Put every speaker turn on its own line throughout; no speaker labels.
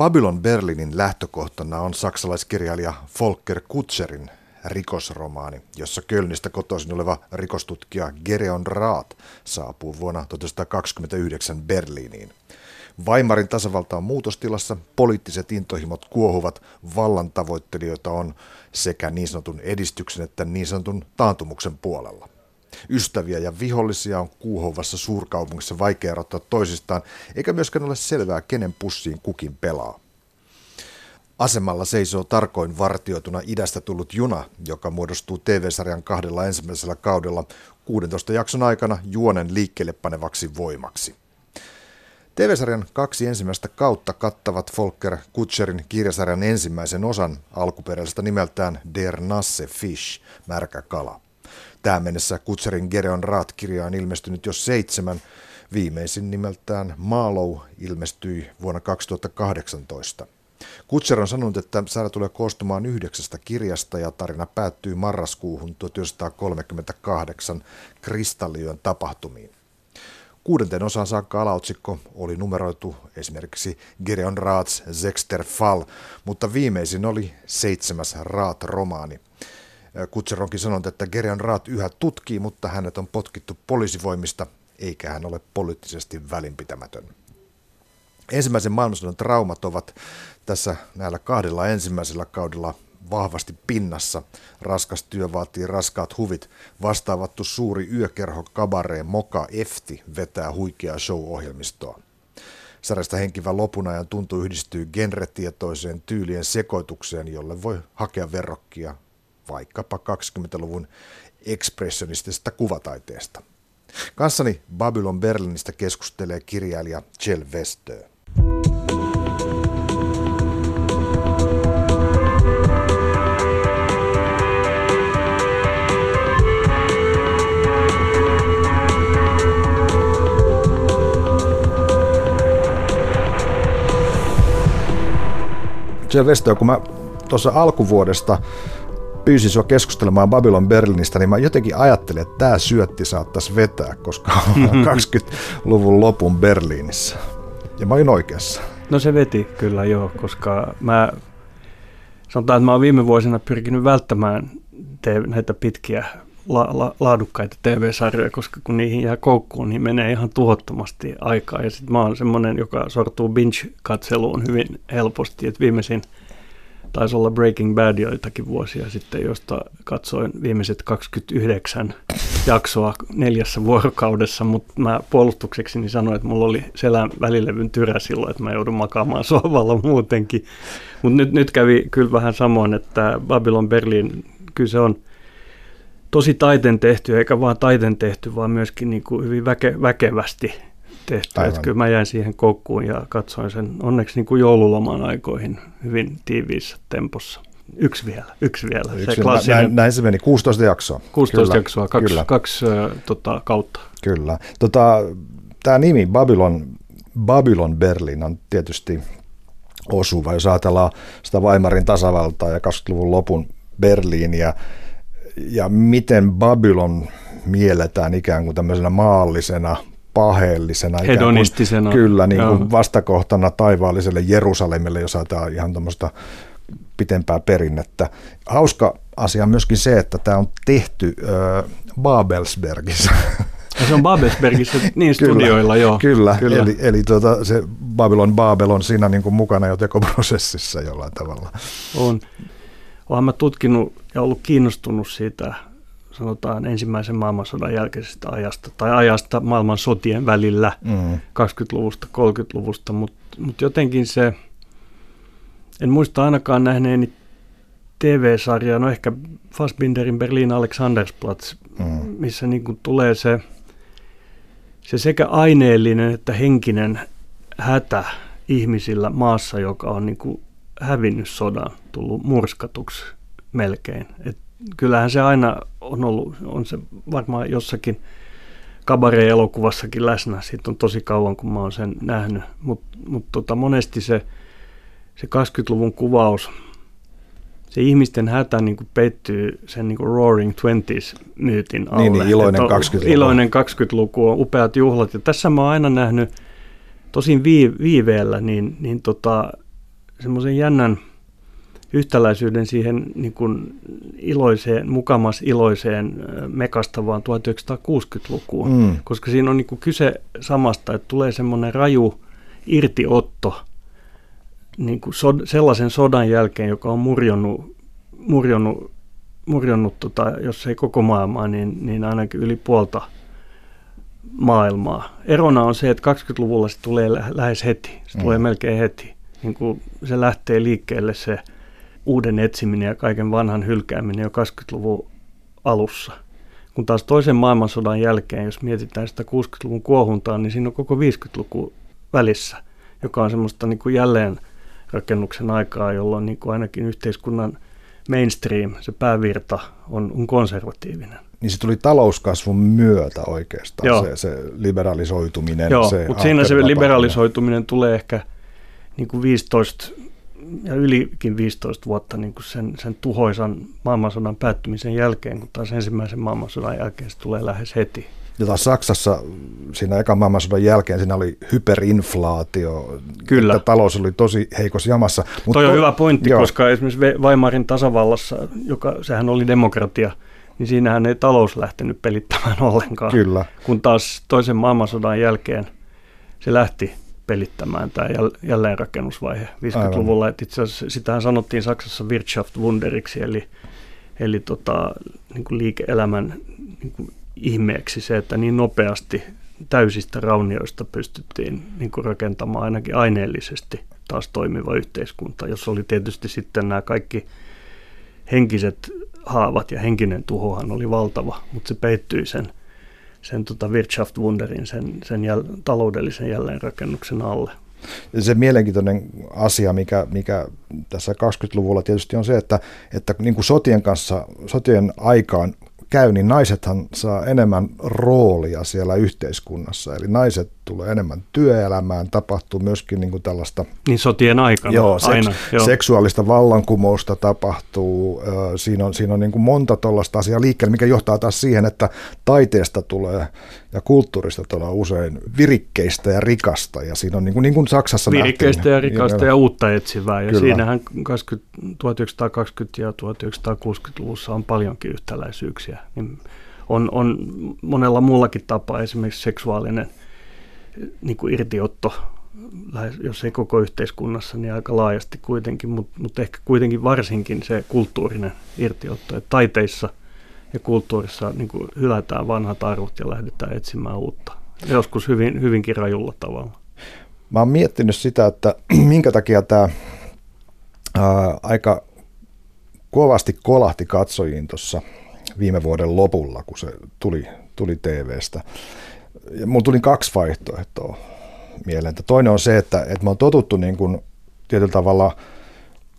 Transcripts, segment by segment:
Babylon Berlinin lähtökohtana on saksalaiskirjailija Volker Kutscherin rikosromaani, jossa Kölnistä kotoisin oleva rikostutkija Gereon Raat saapuu vuonna 1929 Berliiniin. Weimarin tasavalta on muutostilassa, poliittiset intohimot kuohuvat, vallan tavoittelijoita on sekä niin sanotun edistyksen että niin sanotun taantumuksen puolella. Ystäviä ja vihollisia on kuuhovassa suurkaupungissa vaikea erottaa toisistaan, eikä myöskään ole selvää, kenen pussiin kukin pelaa. Asemalla seisoo tarkoin vartioituna idästä tullut juna, joka muodostuu TV-sarjan kahdella ensimmäisellä kaudella 16 jakson aikana juonen liikkeelle panevaksi voimaksi. TV-sarjan kaksi ensimmäistä kautta kattavat Volker Kutscherin kirjasarjan ensimmäisen osan alkuperäisestä nimeltään Der Nasse Fish, märkä kala. Tähän mennessä Kutserin Gereon Raat-kirja on ilmestynyt jo seitsemän, viimeisin nimeltään Marlow ilmestyi vuonna 2018. Kutser on sanonut, että sarja tulee koostumaan yhdeksästä kirjasta ja tarina päättyy marraskuuhun 1938 Kristalliön tapahtumiin. Kuudenteen osaan saakka alaotsikko oli numeroitu esimerkiksi Gereon Raats Zexter Fall, mutta viimeisin oli seitsemäs Raat-romaani. Kutser onkin sanonut, että Gereon Raat yhä tutkii, mutta hänet on potkittu poliisivoimista, eikä hän ole poliittisesti välinpitämätön. Ensimmäisen maailmansodan traumat ovat tässä näillä kahdella ensimmäisellä kaudella vahvasti pinnassa. Raskas työ vaatii raskaat huvit. Vastaavattu suuri yökerho Kabaree Moka Efti vetää huikeaa show-ohjelmistoa. Sarjasta henkivä lopun ajan tuntu yhdistyy genretietoiseen tyylien sekoitukseen, jolle voi hakea verrokkia vaikkapa 20-luvun ekspressionistisesta kuvataiteesta. Kanssani Babylon Berlinistä keskustelee kirjailija Jell Westö. Jell Westö, kun mä tuossa alkuvuodesta pyysin sua keskustelemaan Babylon Berlinistä, niin mä jotenkin ajattelin, että tämä syötti saattaisi vetää, koska on 20-luvun lopun Berliinissä. Ja mä olin oikeassa.
No se veti kyllä joo, koska mä sanotaan, että mä oon viime vuosina pyrkinyt välttämään te- näitä pitkiä la- la- laadukkaita TV-sarjoja, koska kun niihin jää koukkuun, niin menee ihan tuhottomasti aikaa. Ja sitten mä oon semmoinen, joka sortuu binge-katseluun hyvin helposti, että viimeisin – taisi olla Breaking Bad joitakin vuosia sitten, josta katsoin viimeiset 29 jaksoa neljässä vuorokaudessa, mutta mä puolustukseksi niin sanoin, että mulla oli selän välilevyn tyrä silloin, että mä joudun makaamaan sohvalla muutenkin. Mutta nyt, nyt kävi kyllä vähän samoin, että Babylon Berlin, kyllä se on tosi taiten tehty, eikä vaan taiten tehty, vaan myöskin niin kuin hyvin väke, väkevästi tehty. Että kyllä mä jäin siihen koukkuun ja katsoin sen onneksi niin kuin joululoman aikoihin hyvin tiiviissä tempossa. Yksi vielä, yksi vielä.
Yksi, se klassinen, näin, näin se meni, 16 jaksoa.
16 kyllä, jaksoa, kaksi, kyllä. kaksi äh, tota, kautta.
Kyllä. Tota, Tämä nimi Babylon, Babylon Berlin on tietysti osuva, jos ajatellaan sitä Weimarin tasavaltaa ja 20-luvun lopun Berliiniä ja miten Babylon mielletään ikään kuin tämmöisenä maallisena paheellisena.
Hedonistisena.
Kuin, kyllä, niin kuin vastakohtana taivaalliselle Jerusalemille, jos ajatellaan ihan tämmöistä pitempää perinnettä. Hauska asia on myöskin se, että tämä on tehty äh, Babelsbergissä.
Ja se on Babelsbergissä niin studioilla,
joo. Kyllä, kyllä. eli, eli tuota, se Babylon Babel on siinä niin kuin mukana jo tekoprosessissa jollain tavalla.
On. Olen mä tutkinut ja ollut kiinnostunut siitä sanotaan ensimmäisen maailmansodan jälkeisestä ajasta tai ajasta maailman sotien välillä mm. 20-luvusta, 30-luvusta, mutta mut jotenkin se, en muista ainakaan nähneeni TV-sarjaa, no ehkä Fassbinderin Berlin Alexandersplatz, mm. missä niin kuin tulee se, se sekä aineellinen että henkinen hätä ihmisillä maassa, joka on niin kuin hävinnyt sodan, tullut murskatuksi melkein. Et kyllähän se aina on ollut, on se varmaan jossakin kabare-elokuvassakin läsnä. Siitä on tosi kauan, kun mä oon sen nähnyt. Mutta mut tota, monesti se, se 20-luvun kuvaus, se ihmisten hätä niin kuin peittyy sen niin kuin Roaring Twenties-myytin alle.
Niin, niin iloinen 20-luku.
Iloinen 20-luku on upeat juhlat. Ja tässä mä oon aina nähnyt, tosin vii, viiveellä, niin, niin tota, semmoisen jännän yhtäläisyyden siihen niin kuin iloiseen, mukamas iloiseen mekastavaan 1960-lukuun, mm. koska siinä on niin kuin kyse samasta, että tulee semmoinen raju irtiotto niin kuin sod, sellaisen sodan jälkeen, joka on murjonnut, murjonnut, murjonnut tota, jos ei koko maailmaa, niin, niin ainakin yli puolta maailmaa. Erona on se, että 20-luvulla se tulee lähes heti, se mm. tulee melkein heti. Niin kuin se lähtee liikkeelle se uuden etsiminen ja kaiken vanhan hylkääminen jo 20-luvun alussa. Kun taas toisen maailmansodan jälkeen, jos mietitään sitä 60-luvun kuohuntaa, niin siinä on koko 50-luku välissä, joka on semmoista niin kuin jälleen rakennuksen aikaa, jolloin niin kuin ainakin yhteiskunnan mainstream, se päävirta, on, on konservatiivinen.
Niin se tuli talouskasvun myötä oikeastaan, Joo. se, se liberalisoituminen.
Joo,
se
mutta siinä se liberalisoituminen tulee ehkä niin kuin 15 ja ylikin 15 vuotta niin kuin sen, sen tuhoisan maailmansodan päättymisen jälkeen, kun taas ensimmäisen maailmansodan jälkeen se tulee lähes heti.
Ja taas Saksassa siinä ekan maailmansodan jälkeen siinä oli hyperinflaatio,
Kyllä.
että talous oli tosi heikossa jamassa.
Mutta Toi on to, hyvä pointti, joo. koska esimerkiksi Weimarin tasavallassa, joka sehän oli demokratia, niin siinähän ei talous lähtenyt pelittämään ollenkaan.
Kyllä.
Kun taas toisen maailmansodan jälkeen se lähti pelittämään tämä jälleenrakennusvaihe 50-luvulla. Että itse asiassa sitähän sanottiin Saksassa Wirtschaftswunderiksi, eli, eli tota, niin kuin liike-elämän niin kuin ihmeeksi se, että niin nopeasti täysistä raunioista pystyttiin niin kuin rakentamaan ainakin aineellisesti taas toimiva yhteiskunta, jossa oli tietysti sitten nämä kaikki henkiset haavat ja henkinen tuhohan oli valtava, mutta se peittyi sen – sen tota Wirtschaftswunderin, sen, sen jäl, taloudellisen jälleenrakennuksen alle.
Se mielenkiintoinen asia, mikä, mikä tässä 20-luvulla tietysti on se, että, että niin kuin sotien kanssa, sotien aikaan käy, niin naisethan saa enemmän roolia siellä yhteiskunnassa. Eli naiset tulee enemmän työelämään, tapahtuu myöskin niin kuin tällaista...
Niin sotien aikana
joo, seks, aina. Joo. Seksuaalista vallankumousta tapahtuu. Siinä on, siinä on niin kuin monta tuollaista asiaa liikkeelle, mikä johtaa taas siihen, että taiteesta tulee ja kulttuurista tulee usein virikkeistä ja rikasta. Ja siinä on niin kuin, niin kuin Saksassa
Virikkeistä nähtiin, ja rikasta ja, ja uutta etsivää. Ja kyllä. siinähän 20, 1920- ja 1960-luvussa on paljonkin yhtäläisyyksiä. Niin on, on monella muullakin tapaa esimerkiksi seksuaalinen – niin kuin irtiotto, jos ei koko yhteiskunnassa, niin aika laajasti kuitenkin, mutta, mutta ehkä kuitenkin varsinkin se kulttuurinen irtiotto, että taiteissa ja kulttuurissa niin kuin hylätään vanhat arvot ja lähdetään etsimään uutta. Joskus hyvin, hyvinkin rajulla tavalla.
Mä oon miettinyt sitä, että minkä takia tämä aika kovasti kolahti katsojiin tuossa viime vuoden lopulla, kun se tuli, tuli TVstä ja mulla tuli kaksi vaihtoehtoa mieleen. Toinen on se, että, että me on totuttu niin kuin tietyllä tavalla,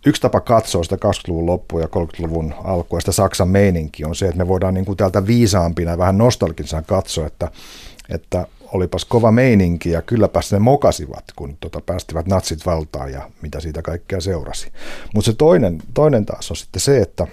yksi tapa katsoa sitä 20-luvun loppua ja 30-luvun alkua ja sitä Saksan meininki on se, että me voidaan niin kuin täältä viisaampina vähän nostalgisena katsoa, että, että olipas kova meininki ja kylläpäs ne mokasivat, kun tota päästivät natsit valtaan ja mitä siitä kaikkea seurasi. Mutta se toinen, toinen taas on sitten se, että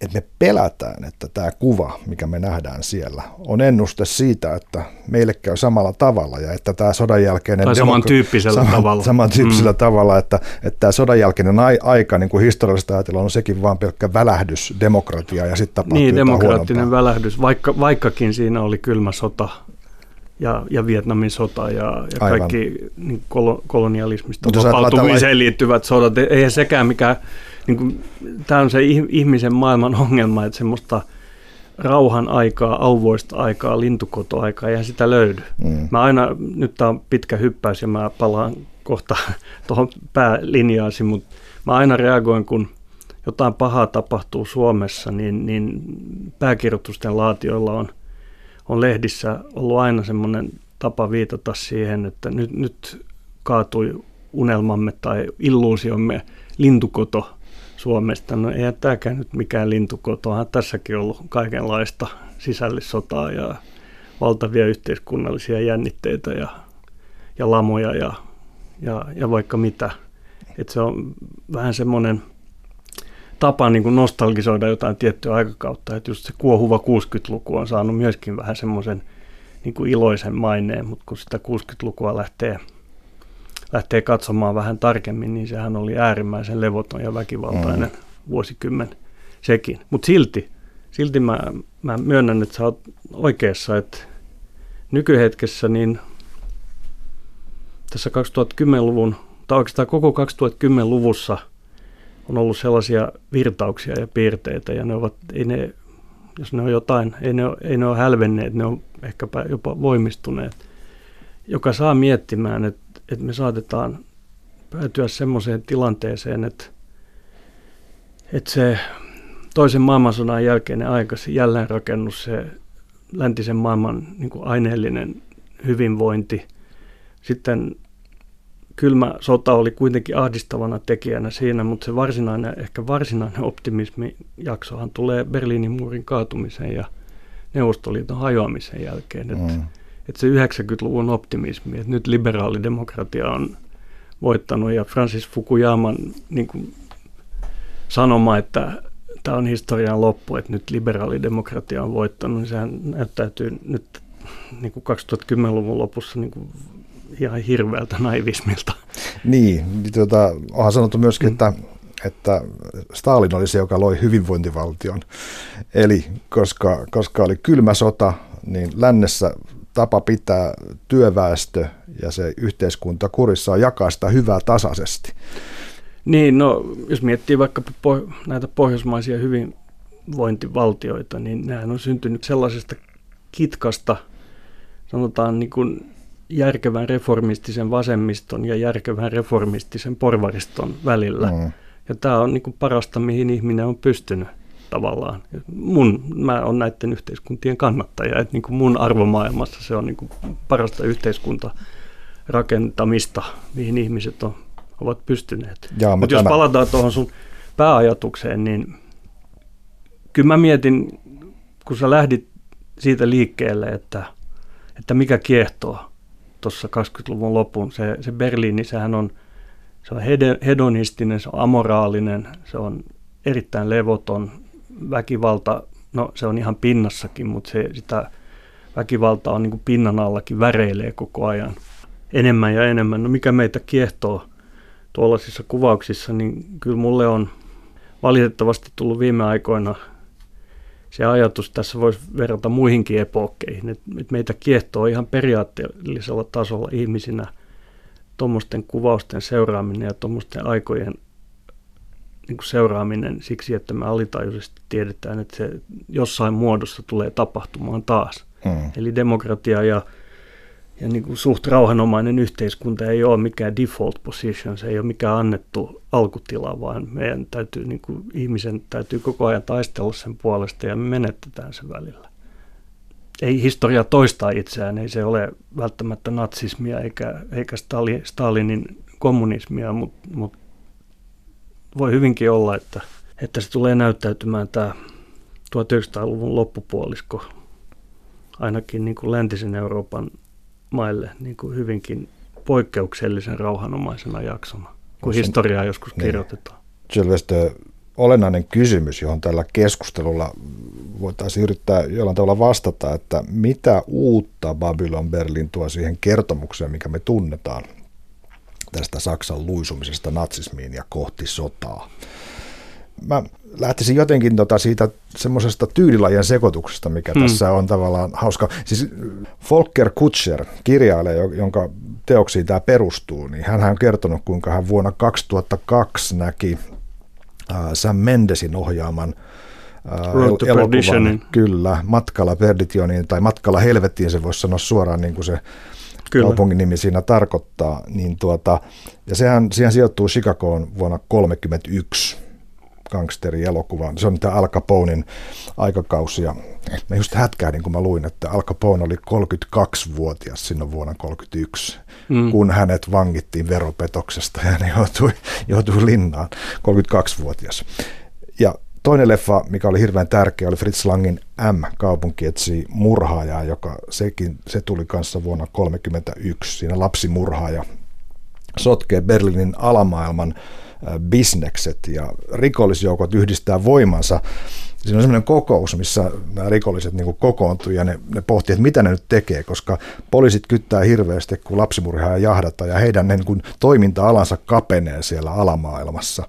että me pelätään, että tämä kuva, mikä me nähdään siellä, on ennuste siitä, että meille käy samalla tavalla ja että tämä sodan jälkeinen...
Tai samantyyppisellä
saman,
tavalla.
Samantyyppisellä mm. tavalla, että, että tämä sodan jälkeinen aika niin kuin historiallista ajatella on sekin vain pelkkä välähdys demokratiaa ja sitten tapahtuu
Niin, demokraattinen välähdys, vaikka, vaikkakin siinä oli kylmä sota ja, ja Vietnamin sota ja, ja kaikki niin kolonialismista vapautumiseen liittyvät sodat. Eihän sekään mikään niin kuin, tämä on se ihmisen maailman ongelma, että semmoista rauhan aikaa, auvoista aikaa, lintukotoaikaa, eihän sitä löydy. Mm. Mä aina, nyt tämä on pitkä hyppäys ja mä palaan kohta tuohon päälinjaasi, mutta mä aina reagoin, kun jotain pahaa tapahtuu Suomessa, niin, niin pääkirjoitusten laatioilla on, on lehdissä ollut aina semmoinen tapa viitata siihen, että nyt, nyt kaatui unelmamme tai illuusiomme lintukoto Suomesta. No ei tämäkään nyt mikään lintukoto, onhan tässäkin ollut kaikenlaista sisällissotaa ja valtavia yhteiskunnallisia jännitteitä ja, ja lamoja ja, ja, ja vaikka mitä. Et se on vähän semmoinen tapa niin kuin nostalgisoida jotain tiettyä aikakautta, että just se kuohuva 60-luku on saanut myöskin vähän semmoisen niin kuin iloisen maineen, mutta kun sitä 60-lukua lähtee lähtee katsomaan vähän tarkemmin, niin sehän oli äärimmäisen levoton ja väkivaltainen mm. vuosikymmen sekin. Mutta silti, silti mä, mä myönnän, että sä oot oikeassa, että nykyhetkessä niin tässä 2010-luvun, tai oikeastaan koko 2010-luvussa on ollut sellaisia virtauksia ja piirteitä, ja ne ovat, ei ne, jos ne on jotain, ei ne, ei ne ole hälvenneet, ne on ehkäpä jopa voimistuneet, joka saa miettimään, että, että me saatetaan päätyä semmoiseen tilanteeseen, että, että se toisen maailmansodan jälkeinen aika, se jälleenrakennus, se läntisen maailman niin aineellinen hyvinvointi. Sitten kylmä sota oli kuitenkin ahdistavana tekijänä siinä, mutta se varsinainen, ehkä varsinainen optimismijaksohan tulee Berliinin muurin kaatumisen ja Neuvostoliiton hajoamisen jälkeen. Että mm. et se 90-luvun optimismi, että nyt liberaalidemokratia on voittanut ja Francis Fukuyaman niin kuin sanoma, että tämä on historian loppu, että nyt liberaalidemokratia on voittanut, niin sehän näyttäytyy nyt niin kuin 2010-luvun lopussa niin kuin ihan hirveältä naivismilta.
Niin, niin tuota, onhan sanottu myöskin, mm. että, että Stalin oli se, joka loi hyvinvointivaltion. Eli koska, koska oli kylmä sota, niin lännessä tapa pitää työväestö ja se yhteiskunta kurissa on jakaa sitä hyvää tasaisesti.
Niin, no jos miettii vaikka po- näitä pohjoismaisia hyvinvointivaltioita, niin nehän on syntynyt sellaisesta kitkasta, sanotaan niin kuin järkevän reformistisen vasemmiston ja järkevän reformistisen porvariston välillä. Mm. Ja tämä on niin parasta, mihin ihminen on pystynyt tavallaan. Mun, mä oon näiden yhteiskuntien kannattaja, että niin mun arvomaailmassa se on niin parasta yhteiskuntarakentamista, mihin ihmiset on ovat pystyneet. Mutta jos palataan tuohon sun pääajatukseen, niin kyllä mä mietin, kun sä lähdit siitä liikkeelle, että, että mikä kiehtoo tuossa 20-luvun lopun. Se, se Berliini, sehän on, se on hedonistinen, se on amoraalinen, se on erittäin levoton, väkivalta, no se on ihan pinnassakin, mutta se, sitä väkivaltaa on niin kuin pinnan allakin, väreilee koko ajan enemmän ja enemmän. No mikä meitä kiehtoo tuollaisissa kuvauksissa, niin kyllä mulle on valitettavasti tullut viime aikoina se ajatus, tässä voisi verrata muihinkin epokkeihin, että meitä kiehtoo ihan periaatteellisella tasolla ihmisinä tuommoisten kuvausten seuraaminen ja tuommoisten aikojen niin kuin seuraaminen siksi, että me alitajuisesti tiedetään, että se jossain muodossa tulee tapahtumaan taas. Mm. Eli demokratia ja ja niin kuin suht rauhanomainen yhteiskunta ei ole mikään default position, se ei ole mikään annettu alkutila, vaan meidän täytyy, niin kuin, ihmisen täytyy koko ajan taistella sen puolesta ja me menetetään sen välillä. Ei historia toista itseään, ei se ole välttämättä natsismia eikä, eikä Stalinin kommunismia, mutta mut voi hyvinkin olla, että, että se tulee näyttäytymään tämä 1900-luvun loppupuolisko ainakin niin kuin läntisen Euroopan maille niin kuin hyvinkin poikkeuksellisen rauhanomaisena jaksona, kun historiaa joskus niin. kirjoitetaan.
Sylvestö, olennainen kysymys, johon tällä keskustelulla voitaisiin yrittää jollain tavalla vastata, että mitä uutta Babylon Berlin tuo siihen kertomukseen, mikä me tunnetaan tästä Saksan luisumisesta natsismiin ja kohti sotaa. Mä lähtisin jotenkin tota siitä semmoisesta tyylilajien sekoituksesta, mikä hmm. tässä on tavallaan hauska. Siis Volker Kutscher, kirjailija, jonka teoksiin tämä perustuu, niin hän on kertonut, kuinka hän vuonna 2002 näki äh, Sam Mendesin ohjaaman
äh, elokuvan,
kyllä, Matkalla Perditioniin tai Matkalla Helvettiin, se voisi sanoa suoraan niin kuin se Kyllä. kaupungin nimi siinä tarkoittaa, niin tuota, ja sehän, siihen sijoittuu Chicagoon vuonna 1931 gangsterielokuva. Se on tämä Al Caponein aikakausi. Ja mä just hätkähdin, kun mä luin, että Al Capone oli 32-vuotias sinne vuonna 1931, mm. kun hänet vangittiin veropetoksesta ja hän joutui, joutui linnaan, 32-vuotias. Ja toinen leffa, mikä oli hirveän tärkeä, oli Fritz Langin M, kaupunki etsi murhaajaa, joka sekin, se tuli kanssa vuonna 1931. Siinä lapsimurhaaja sotkee Berliinin alamaailman bisnekset ja rikollisjoukot yhdistää voimansa Siinä on sellainen kokous, missä nämä rikolliset niin kokoontuu ja ne, ne pohtii, että mitä ne nyt tekee, koska poliisit kyttää hirveästi, kun lapsimurhaa jahdata ja heidän niin kuin, toiminta-alansa kapenee siellä alamaailmassa.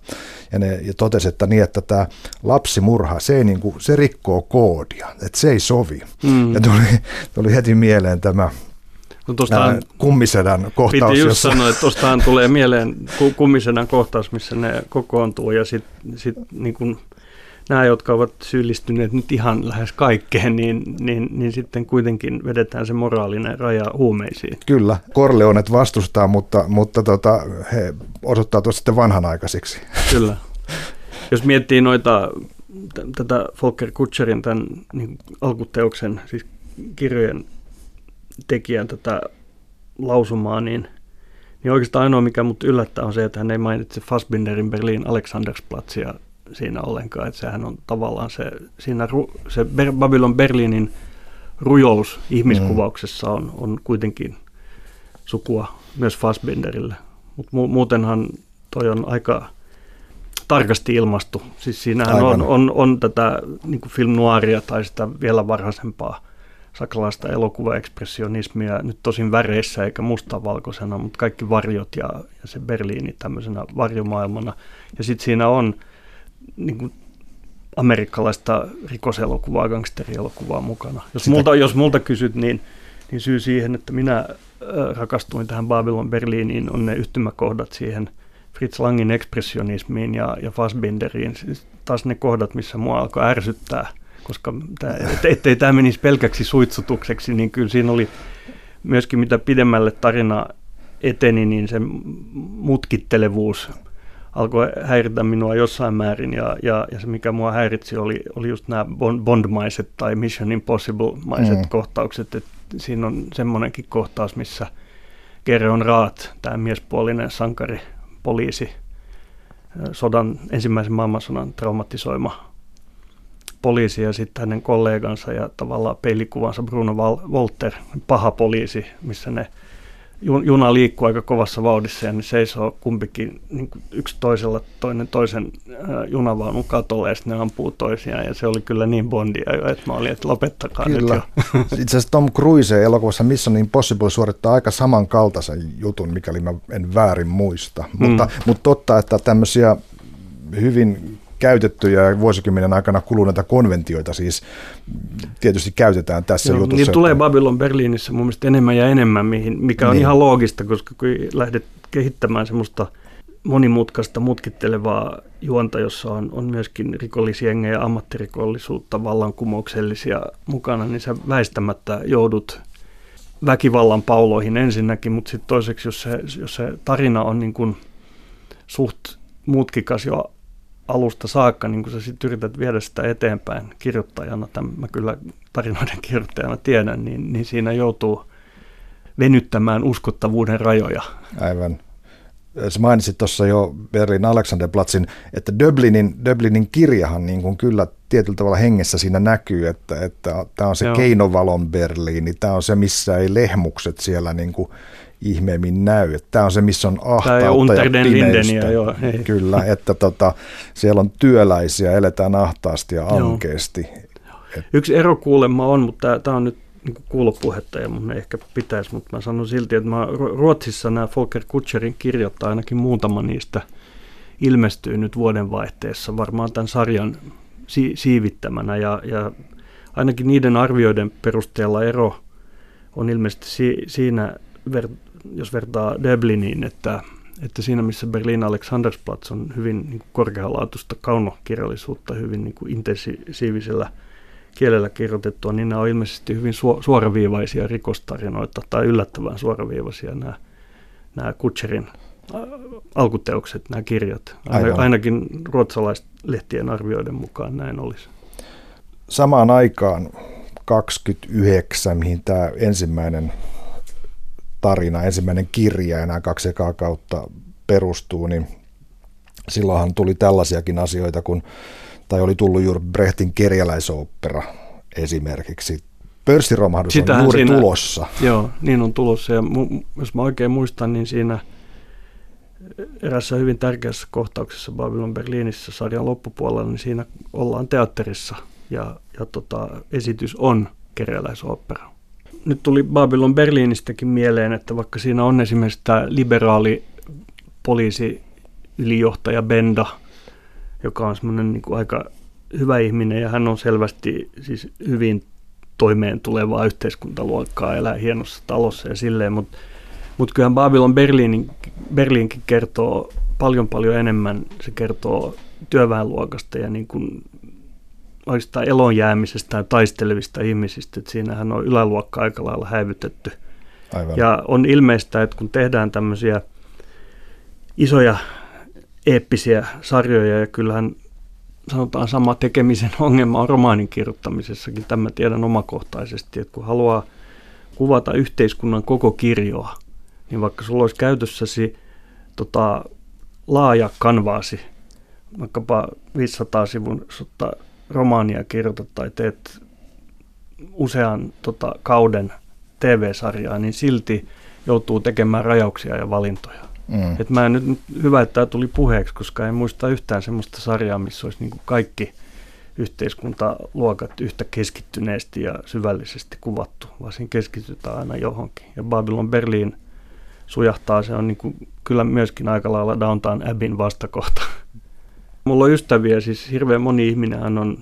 Ja ne ja totesi, että niin, että tämä lapsimurha, se, ei, niin kuin, se rikkoo koodia, että se ei sovi. Mm. Ja tuli, tuli heti mieleen tämä No tostaan, kummisedän kohtaus.
Piti just jossa... sanoa, että tuostahan tulee mieleen kummisedän kohtaus, missä ne kokoontuu ja sitten sit, niin kun nämä, jotka ovat syyllistyneet nyt ihan lähes kaikkeen, niin, niin, niin sitten kuitenkin vedetään se moraalinen raja huumeisiin.
Kyllä, Corleonet vastustaa, mutta, mutta tota, he osoittautuvat sitten vanhanaikaisiksi.
Kyllä. Jos miettii noita, tätä Volker Kutscherin tämän niin alkuteoksen, siis kirjojen tekijän tätä lausumaa, niin, niin oikeastaan ainoa, mikä mut yllättää, on se, että hän ei mainitse Fassbinderin Berliin Alexandersplatzia siinä ollenkaan. Että sehän on tavallaan se, siinä se Babylon Berliinin rujous ihmiskuvauksessa on, on kuitenkin sukua myös Fassbinderille. Mutta mu- muutenhan toi on aika tarkasti ilmastu. Siis siinähän on, on, on tätä niin film noiria tai sitä vielä varhaisempaa saksalaista elokuvaekspressionismia, nyt tosin väreissä eikä mustavalkoisena, mutta kaikki varjot ja, ja se Berliini tämmöisenä varjomaailmana. Ja sitten siinä on niin kuin amerikkalaista rikoselokuvaa, gangsterielokuvaa mukana. Jos multa, jos multa kysyt, niin, niin syy siihen, että minä rakastuin tähän Babylon Berliiniin, on ne yhtymäkohdat siihen Fritz Langin ekspressionismiin ja, ja Fassbinderiin. Siis taas ne kohdat, missä mua alkoi ärsyttää, koska tämä, et, ettei tämä menisi pelkäksi suitsutukseksi, niin kyllä siinä oli myöskin mitä pidemmälle tarina eteni, niin se mutkittelevuus – alkoi häiritä minua jossain määrin ja, ja, ja se mikä mua häiritsi oli, oli just nämä Bond-maiset tai Mission Impossible-maiset mm. kohtaukset, että siinä on semmoinenkin kohtaus, missä Gereon Raat, tämä miespuolinen sankari, poliisi, sodan, ensimmäisen maailmansodan traumatisoima poliisi ja sitten hänen kollegansa ja tavallaan peilikuvansa Bruno Walter, paha poliisi, missä ne juna liikkuu aika kovassa vauhdissa ja ne seisoo kumpikin niin yksi toisella toinen toisen junavaunun katolla ja sitten ne ampuu toisiaan ja se oli kyllä niin bondia jo, että mä olin, että lopettakaa kyllä. nyt
jo. Itse asiassa Tom Cruise elokuvassa Mission Impossible suorittaa aika samankaltaisen jutun, mikäli mä en väärin muista. Mm. Mutta, mutta totta, että tämmöisiä hyvin käytettyjä vuosikymmenen aikana kuluneita konventioita siis tietysti käytetään tässä Joo, jutussa.
Niin tulee Babylon Berliinissä mun mielestä enemmän ja enemmän, mihin, mikä on niin. ihan loogista, koska kun lähdet kehittämään semmoista monimutkaista, mutkittelevaa juonta, jossa on, on myöskin rikollisjengejä ja ammattirikollisuutta, vallankumouksellisia mukana, niin sä väistämättä joudut väkivallan pauloihin ensinnäkin, mutta sitten toiseksi, jos se, jos se tarina on niin kuin suht mutkikas jo alusta saakka, niin kun sä sitten yrität viedä sitä eteenpäin kirjoittajana, tämän mä kyllä tarinoiden kirjoittajana tiedän, niin, niin siinä joutuu venyttämään uskottavuuden rajoja.
Aivan. Sä mainitsit tuossa jo Berlin Alexanderplatzin, että Dublinin, Dublinin kirjahan niin kuin kyllä tietyllä tavalla hengessä siinä näkyy, että, että tämä on se Joo. keinovalon Berliini, tämä on se, missä ei lehmukset siellä niin kuin ihmeemmin näy. Tämä on se, missä on ahtautta ja pimeystä. Joo, ei. Kyllä, että tota, siellä on työläisiä, eletään ahtaasti ja ankeasti.
Et... Yksi ero kuulemma on, mutta tämä on nyt niin kuulopuhetta ja mun ehkä pitäisi, mutta mä sanon silti, että mä, Ruotsissa nämä Volker Kutscherin kirjat, tai ainakin muutama niistä ilmestyy nyt vuodenvaihteessa varmaan tämän sarjan si- siivittämänä ja, ja ainakin niiden arvioiden perusteella ero on ilmeisesti si- siinä ver- jos vertaa Dubliniin, että, että siinä missä Berlin Alexandersplatz on hyvin niin kuin korkealaatuista kaunokirjallisuutta, hyvin niin kuin intensiivisellä kielellä kirjoitettua, niin nämä on ilmeisesti hyvin su- suoraviivaisia rikostarinoita tai yllättävän suoraviivaisia nämä, nämä Kutcherin alkuteokset, nämä kirjat. Aivan. Ainakin ruotsalaislehtien arvioiden mukaan näin olisi.
Samaan aikaan 29, mihin tämä ensimmäinen tarina, ensimmäinen kirja ja nämä kaksi ekaa kautta perustuu, niin silloinhan tuli tällaisiakin asioita, kun, tai oli tullut juuri Brehtin kerjäläisopera esimerkiksi. Pörssiromahdus Sitähän on juuri siinä, tulossa.
Joo, niin on tulossa. Ja mu, jos mä oikein muistan, niin siinä erässä hyvin tärkeässä kohtauksessa Babylon Berliinissä sarjan loppupuolella, niin siinä ollaan teatterissa ja, ja tota, esitys on kerjäläisopera. Nyt tuli Babylon Berliinistäkin mieleen, että vaikka siinä on esimerkiksi tämä liberaali poliisi ylijohtaja Benda, joka on semmoinen niin aika hyvä ihminen ja hän on selvästi siis hyvin toimeen tulevaa yhteiskuntaluokkaa, elää hienossa talossa ja silleen, mutta mut kyllähän Babylon Berliinin, Berliinkin kertoo paljon paljon enemmän, se kertoo työväenluokasta ja niin kuin oikeastaan elonjäämisestä ja taistelevista ihmisistä, että siinähän on yläluokka aika lailla häivytetty. Aivan. Ja on ilmeistä, että kun tehdään tämmöisiä isoja eeppisiä sarjoja, ja kyllähän sanotaan sama tekemisen ongelma on romaanin kirjoittamisessakin, tämä tiedän omakohtaisesti, että kun haluaa kuvata yhteiskunnan koko kirjoa, niin vaikka sulla olisi käytössäsi tota, laaja kanvaasi, vaikkapa 500 sivun romaania kirjoitat tai teet usean tota, kauden TV-sarjaa, niin silti joutuu tekemään rajauksia ja valintoja. Mm. Et mä en nyt, hyvä, että tämä tuli puheeksi, koska en muista yhtään semmoista sarjaa, missä olisi niin kaikki yhteiskuntaluokat yhtä keskittyneesti ja syvällisesti kuvattu, vaan siinä keskitytään aina johonkin. Ja Babylon Berlin sujahtaa, se on niin kuin, kyllä myöskin aika lailla Downtown Abbeyn vastakohta. Mulla on ystäviä, siis hirveän moni ihminen on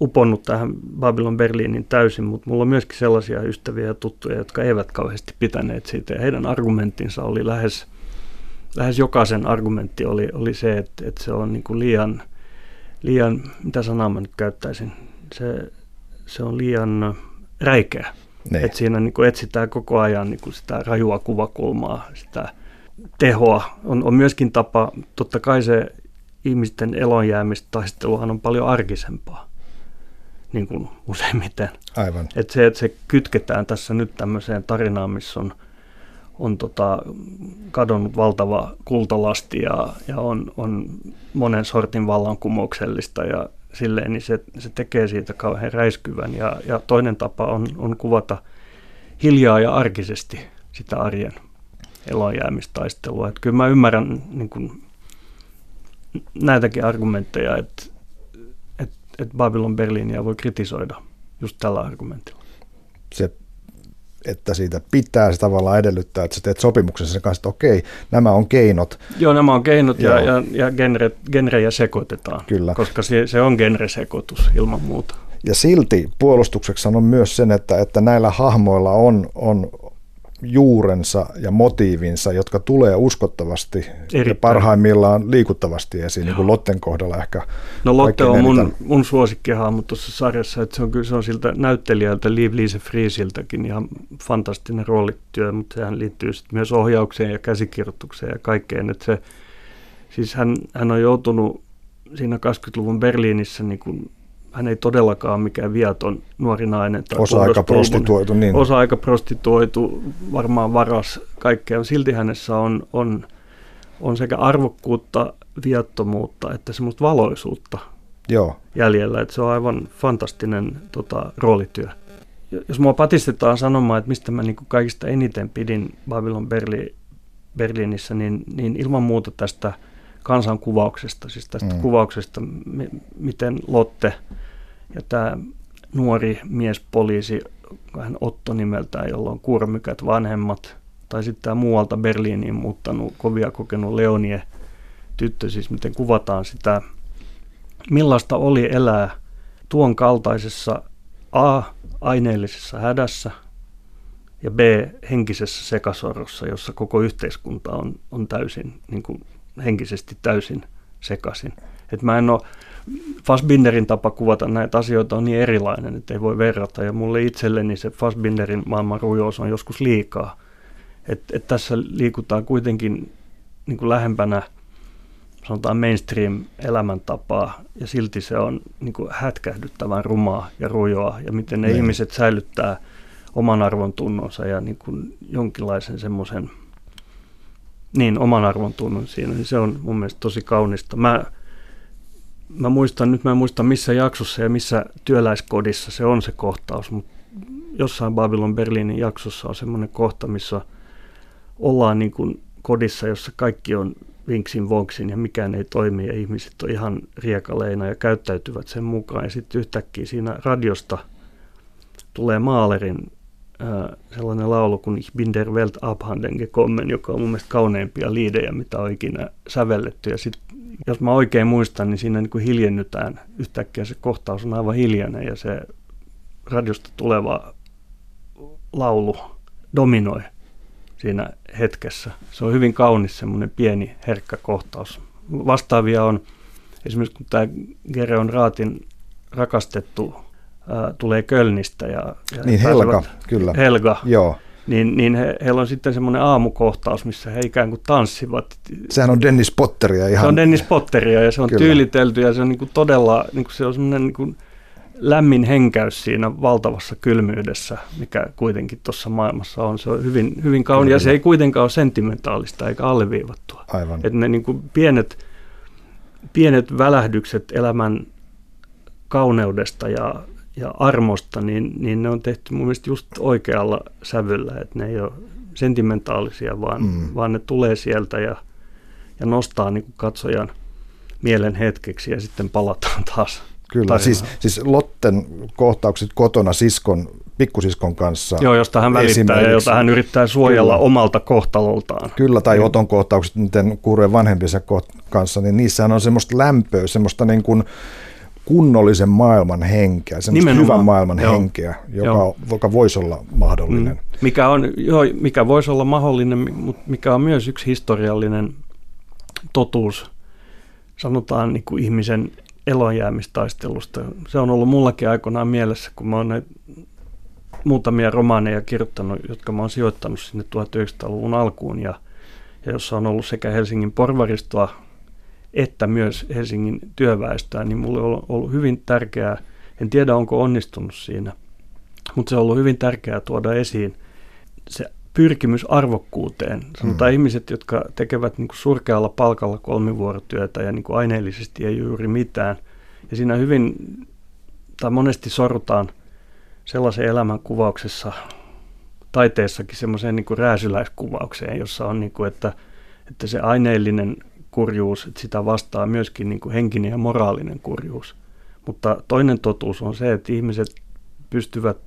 uponnut tähän Babylon Berliinin täysin, mutta mulla on myöskin sellaisia ystäviä ja tuttuja, jotka eivät kauheasti pitäneet siitä. Ja heidän argumenttinsa oli lähes, lähes jokaisen argumentti oli, oli se, että, että se on niin kuin liian, liian, mitä sanaa mä nyt käyttäisin, se, se on liian räikeä. Niin. Että siinä niin kuin etsitään koko ajan niin kuin sitä rajua kuvakulmaa, sitä tehoa. On, on myöskin tapa, totta kai se ihmisten elonjäämistaisteluhan on paljon arkisempaa, niin kuin useimmiten.
Aivan.
Et se, että se kytketään tässä nyt tämmöiseen tarinaan, missä on, on tota, kadonnut valtava kultalasti ja, ja on, on monen sortin vallankumouksellista ja silleen, niin se, se tekee siitä kauhean räiskyvän. Ja, ja toinen tapa on, on kuvata hiljaa ja arkisesti sitä arjen elonjäämistaistelua. Et kyllä mä ymmärrän niin kuin, näitäkin argumentteja, että, että, että Babylon Berliiniä voi kritisoida just tällä argumentilla.
Se, että siitä pitää se tavallaan edellyttää, että sä teet sopimuksen sen kanssa, että okei, nämä on keinot.
Joo, nämä on keinot Joo. ja, ja, ja genre, genrejä sekoitetaan, Kyllä. koska se, se on genre-sekoitus ilman muuta.
Ja silti puolustukseksi sanon myös sen, että, että näillä hahmoilla on, on juurensa ja motiivinsa, jotka tulee uskottavasti Erittäin. ja parhaimmillaan liikuttavasti esiin, niin kuin Lotten kohdalla ehkä.
No Lotte on mun, mun suosikkihahmo tuossa sarjassa, että se on kyllä se on siltä näyttelijältä Liv Lise Friesiltäkin ihan fantastinen roolityö, mutta sehän liittyy sitten myös ohjaukseen ja käsikirjoitukseen ja kaikkeen, että se, siis hän, hän on joutunut siinä 20-luvun Berliinissä niin kuin hän ei todellakaan mikään viaton nuori nainen.
Tai osa-aika prostituoitu. Niin.
Osa-aika prostituoitu, varmaan varas kaikkea. Silti hänessä on, on, on sekä arvokkuutta, viattomuutta että semmoista valoisuutta Joo. jäljellä. Että se on aivan fantastinen tota, roolityö. Jos mua patistetaan sanomaan, että mistä mä niin kaikista eniten pidin Babylon Berli, Berliinissä, niin, niin ilman muuta tästä kansankuvauksesta, siis tästä mm. kuvauksesta, miten Lotte – ja tämä nuori miespoliisi, hän Otto nimeltään, jolla on kurmykät vanhemmat, tai sitten tämä muualta Berliiniin muuttanut, kovia kokenut Leonie tyttö, siis miten kuvataan sitä, millaista oli elää tuon kaltaisessa A, aineellisessa hädässä, ja B, henkisessä sekasorrossa, jossa koko yhteiskunta on, on täysin, niin kuin henkisesti täysin sekaisin. Et mä en ole Fassbinderin tapa kuvata näitä asioita on niin erilainen, että ei voi verrata. Ja mulle itselleni se Fassbinderin maailman rujous on joskus liikaa. Et, et tässä liikutaan kuitenkin niin kuin lähempänä sanotaan mainstream-elämäntapaa, ja silti se on niin kuin hätkähdyttävän rumaa ja rujoa, ja miten ne niin. ihmiset säilyttää oman arvon tunnonsa ja niin kuin jonkinlaisen semmoisen niin, oman arvon tunnon siinä, se on mun mielestä tosi kaunista. Mä mä muistan, nyt mä en muista missä jaksossa ja missä työläiskodissa se on se kohtaus, mutta jossain Babylon Berliinin jaksossa on semmoinen kohta, missä ollaan niin kuin kodissa, jossa kaikki on vinksin vonksin ja mikään ei toimi ja ihmiset on ihan riekaleina ja käyttäytyvät sen mukaan. Ja sitten yhtäkkiä siinä radiosta tulee Maalerin sellainen laulu kuin Ich bin der Welt abhanden gekommen, joka on mun mielestä kauneimpia liidejä, mitä on ikinä sävelletty. Ja sit, jos mä oikein muistan, niin siinä niin kuin hiljennytään yhtäkkiä se kohtaus on aivan hiljainen ja se radiosta tuleva laulu dominoi siinä hetkessä. Se on hyvin kaunis semmoinen pieni herkkä kohtaus. Vastaavia on esimerkiksi kun tämä Gereon Raatin rakastettu tulee Kölnistä. Ja, ja
niin Helga, kyllä.
Helga.
Joo.
Niin, niin he, heillä on sitten semmoinen aamukohtaus, missä he ikään kuin tanssivat.
Sehän on Dennis Potteria ihan.
Se on Dennis Potteria ja se on Kyllä. tyylitelty ja se on niin kuin todella, niin kuin se on semmoinen niin kuin lämmin henkäys siinä valtavassa kylmyydessä, mikä kuitenkin tuossa maailmassa on. Se on hyvin, hyvin kaunis ja se ei kuitenkaan ole sentimentaalista eikä alleviivattua.
Aivan.
Että ne niin kuin pienet, pienet välähdykset elämän kauneudesta ja, ja armosta, niin, niin ne on tehty mun mielestä just oikealla sävyllä, että ne ei ole sentimentaalisia, vaan, mm. vaan ne tulee sieltä ja, ja nostaa niin kuin katsojan mielen hetkeksi ja sitten palataan taas
Kyllä, siis, siis Lotten kohtaukset kotona siskon, pikkusiskon kanssa.
Joo, josta hän välittää ja jota hän yrittää suojella Kyllä. omalta kohtaloltaan.
Kyllä, tai mm. Oton kohtaukset miten kuureen vanhempiensa kanssa, niin niissähän on semmoista lämpöä, semmoista niin kuin kunnollisen maailman henkeä, semmoista Nimenomaan. hyvän maailman joo. henkeä, joka, joka voisi olla mahdollinen. Mm.
Mikä, on, joo, mikä voisi olla mahdollinen, mutta mikä on myös yksi historiallinen totuus, sanotaan niin kuin ihmisen elonjäämistaistelusta. Se on ollut mullakin aikoinaan mielessä, kun mä oon muutamia romaaneja kirjoittanut, jotka mä oon sijoittanut sinne 1900-luvun alkuun ja, ja jossa on ollut sekä Helsingin porvaristoa että myös Helsingin työväestöä, niin mulle on ollut hyvin tärkeää, en tiedä onko onnistunut siinä, mutta se on ollut hyvin tärkeää tuoda esiin se pyrkimys arvokkuuteen. Sanotaan mm. ihmiset, jotka tekevät niin kuin surkealla palkalla kolmivuorotyötä ja niin kuin aineellisesti ei juuri mitään. Ja siinä hyvin, tai monesti sorrutaan sellaisen elämän kuvauksessa, taiteessakin semmoiseen niin kuin rääsyläiskuvaukseen, jossa on, niin kuin, että, että se aineellinen kurjuus, että sitä vastaa myöskin niin kuin henkinen ja moraalinen kurjuus. Mutta toinen totuus on se, että ihmiset pystyvät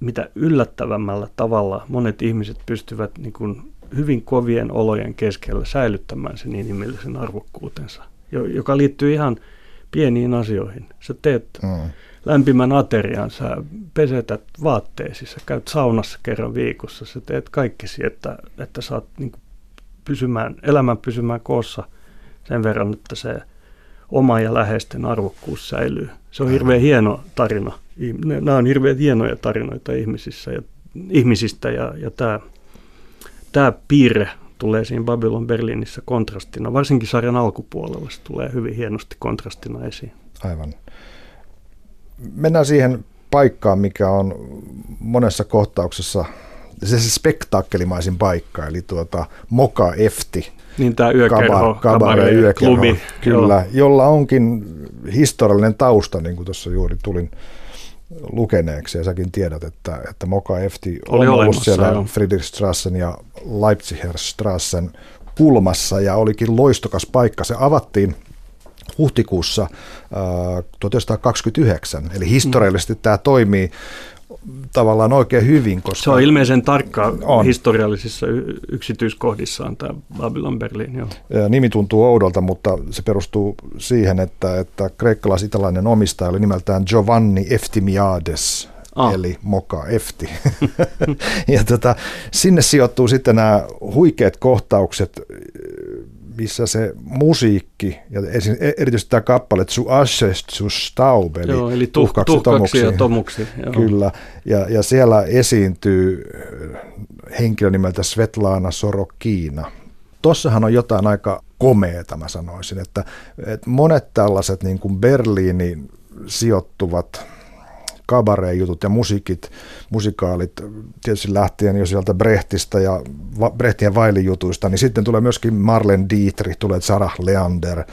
mitä yllättävämmällä tavalla monet ihmiset pystyvät niin kuin hyvin kovien olojen keskellä säilyttämään sen inhimillisen arvokkuutensa, joka liittyy ihan pieniin asioihin. Sä teet mm. lämpimän aterian, sä pesetät vaatteesi, sä käyt saunassa kerran viikossa, sä teet kaikkesi, että, että saat niin kuin pysymään, elämän pysymään koossa sen verran, että se oma ja läheisten arvokkuus säilyy. Se on hirveän hieno tarina nämä on hirveän hienoja tarinoita ihmisissä ja, ihmisistä ja, ja tämä, tämä piirre tulee siinä Babylon Berliinissä kontrastina, varsinkin sarjan alkupuolella se tulee hyvin hienosti kontrastina esiin.
Aivan. Mennään siihen paikkaan, mikä on monessa kohtauksessa se, se spektaakkelimaisin paikka, eli tuota Moka Efti.
Niin tämä yökerho, kabare,
yökerho, klubi. Kyllä, joo. jolla onkin historiallinen tausta, niin kuin tuossa juuri tulin lukeneeksi, ja säkin tiedät, että, että Moka Efti
oli
on
ollut
siellä Friedrichstrassen ja Leipzigerstrassen kulmassa, ja olikin loistokas paikka. Se avattiin huhtikuussa äh, 1929, eli historiallisesti mm. tämä toimii tavallaan oikein hyvin. Koska
se on ilmeisen tarkka on. historiallisissa yksityiskohdissaan tämä Babylon Berlin. Joo.
Nimi tuntuu oudolta, mutta se perustuu siihen, että, että kreikkalais-italainen omistaja oli nimeltään Giovanni Eftimiades, ah. eli Moka Efti. ja tota, sinne sijoittuu sitten nämä huikeat kohtaukset missä se musiikki, ja e- erityisesti tämä kappale Zu Ashes zu Staub, eli,
joo, eli tuhkaksi, tuhkaksi tomuksi, ja tomuksi.
Joo. Kyllä, ja, ja siellä esiintyy henkilö nimeltä Svetlana Sorokiina. Tossahan on jotain aika komeeta, mä sanoisin, että, että monet tällaiset niin kuin Berliinin sijoittuvat kabarejutut ja musiikit, musikaalit, tietysti lähtien jo sieltä Brechtistä ja Brechtien Vailijjutuista, niin sitten tulee myöskin Marlen Dietrich, tulee Sarah Leander,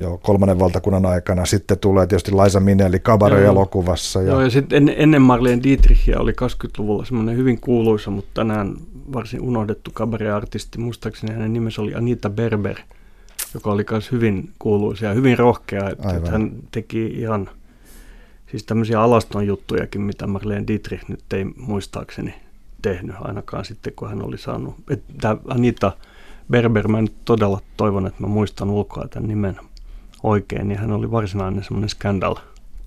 Joo, kolmannen valtakunnan aikana. Sitten tulee tietysti Laisa Minelli Cabaret-elokuvassa.
Ja... Joo, ja sitten en, ennen Marlene Dietrichia oli 20-luvulla semmoinen hyvin kuuluisa, mutta tänään varsin unohdettu cabaret-artisti. Muistaakseni hänen nimensä oli Anita Berber, joka oli myös hyvin kuuluisa ja hyvin rohkea. Että, että hän teki ihan siis tämmöisiä alaston juttujakin, mitä Marlene Dietrich nyt ei muistaakseni tehnyt ainakaan sitten, kun hän oli saanut. Että Anita Berber, mä nyt todella toivon, että mä muistan ulkoa tämän nimen oikein, niin hän oli varsinainen semmoinen scandal,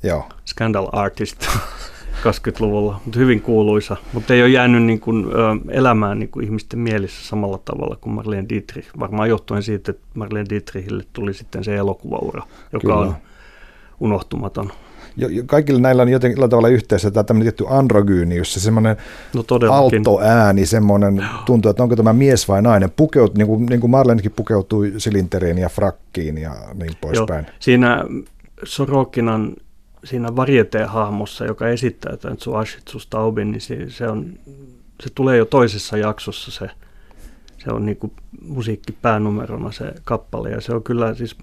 Joo.
scandal artist 20-luvulla, mutta hyvin kuuluisa, mutta ei ole jäänyt niin kuin, elämään niin kuin ihmisten mielissä samalla tavalla kuin Marlene Dietrich, varmaan johtuen siitä, että Marlene Dietrichille tuli sitten se elokuvaura, joka Kyllä. on unohtumaton
kaikilla näillä on jotenkin tavalla yhteensä tämä tämmöinen tietty androgyynius, se semmoinen no ääni, semmoinen, tuntuu, että onko tämä mies vai nainen, pukeut, niin kuin, niin kuin Marlenekin pukeutui silinteriin ja frakkiin ja niin poispäin.
Siinä Sorokinan siinä varieteen hahmossa, joka esittää tämän Tsuashitsu Staubin, niin se, se, on, se tulee jo toisessa jaksossa se se on niin kuin musiikki päänumerona se kappale ja se on kyllä siis,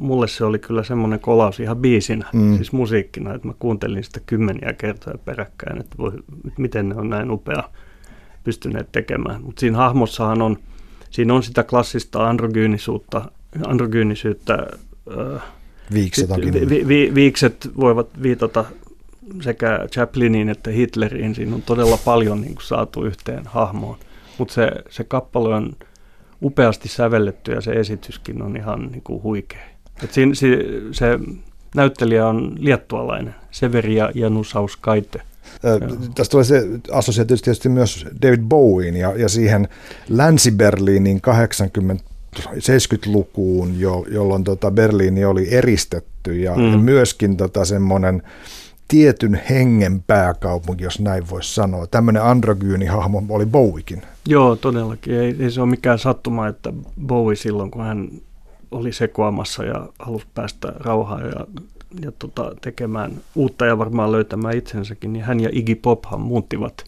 mulle se oli kyllä semmoinen kolaus ihan biisinä, mm. siis musiikkina, että mä kuuntelin sitä kymmeniä kertoja peräkkäin, että voi, miten ne on näin upea pystyneet tekemään. Mutta siinä hahmossahan on, siinä on sitä klassista androgyynisuutta, androgyynisyyttä.
Viikset
onkin. Vi, vi, viikset voivat viitata sekä Chapliniin että Hitleriin. Siinä on todella paljon niin kuin, saatu yhteen hahmoon mutta se, se kappale on upeasti sävelletty ja se esityskin on ihan niin kuin huikea. Et siinä, se, se näyttelijä on liettualainen, Severia Janusauskaite.
Tästä tulee se assosiaatio tietysti myös David Bowien ja, ja siihen Länsi-Berliinin 80 70-lukuun, jo, jolloin tota Berliini oli eristetty ja, mm. ja myöskin tota semmoinen tietyn hengen pääkaupunki, jos näin voisi sanoa. Tämmöinen androgyynihahmo oli Bowikin.
Joo, todellakin. Ei, ei se ole mikään sattuma, että Bowie silloin, kun hän oli sekoamassa ja halusi päästä rauhaan ja, ja tota, tekemään uutta ja varmaan löytämään itsensäkin, niin hän ja Iggy Pophan muuttivat,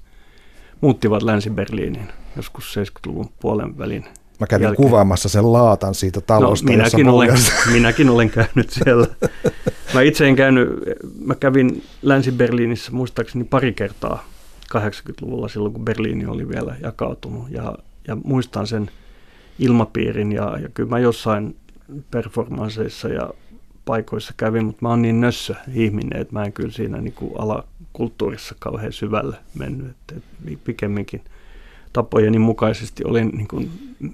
muuttivat Länsi-Berliiniin joskus 70-luvun puolen välin
Mä kävin jälkeen. kuvaamassa sen laatan siitä talosta.
No, minäkin, olen, minäkin olen käynyt siellä. Mä itse en käynyt, mä kävin Länsi-Berliinissä muistaakseni pari kertaa 80-luvulla silloin, kun Berliini oli vielä jakautunut. Ja, ja muistan sen ilmapiirin ja, ja kyllä mä jossain performansseissa ja paikoissa kävin, mutta mä oon niin nössö ihminen, että mä en kyllä siinä niin kuin alakulttuurissa kauhean syvälle mennyt. Että, että pikemminkin tapojeni mukaisesti olin niin kuin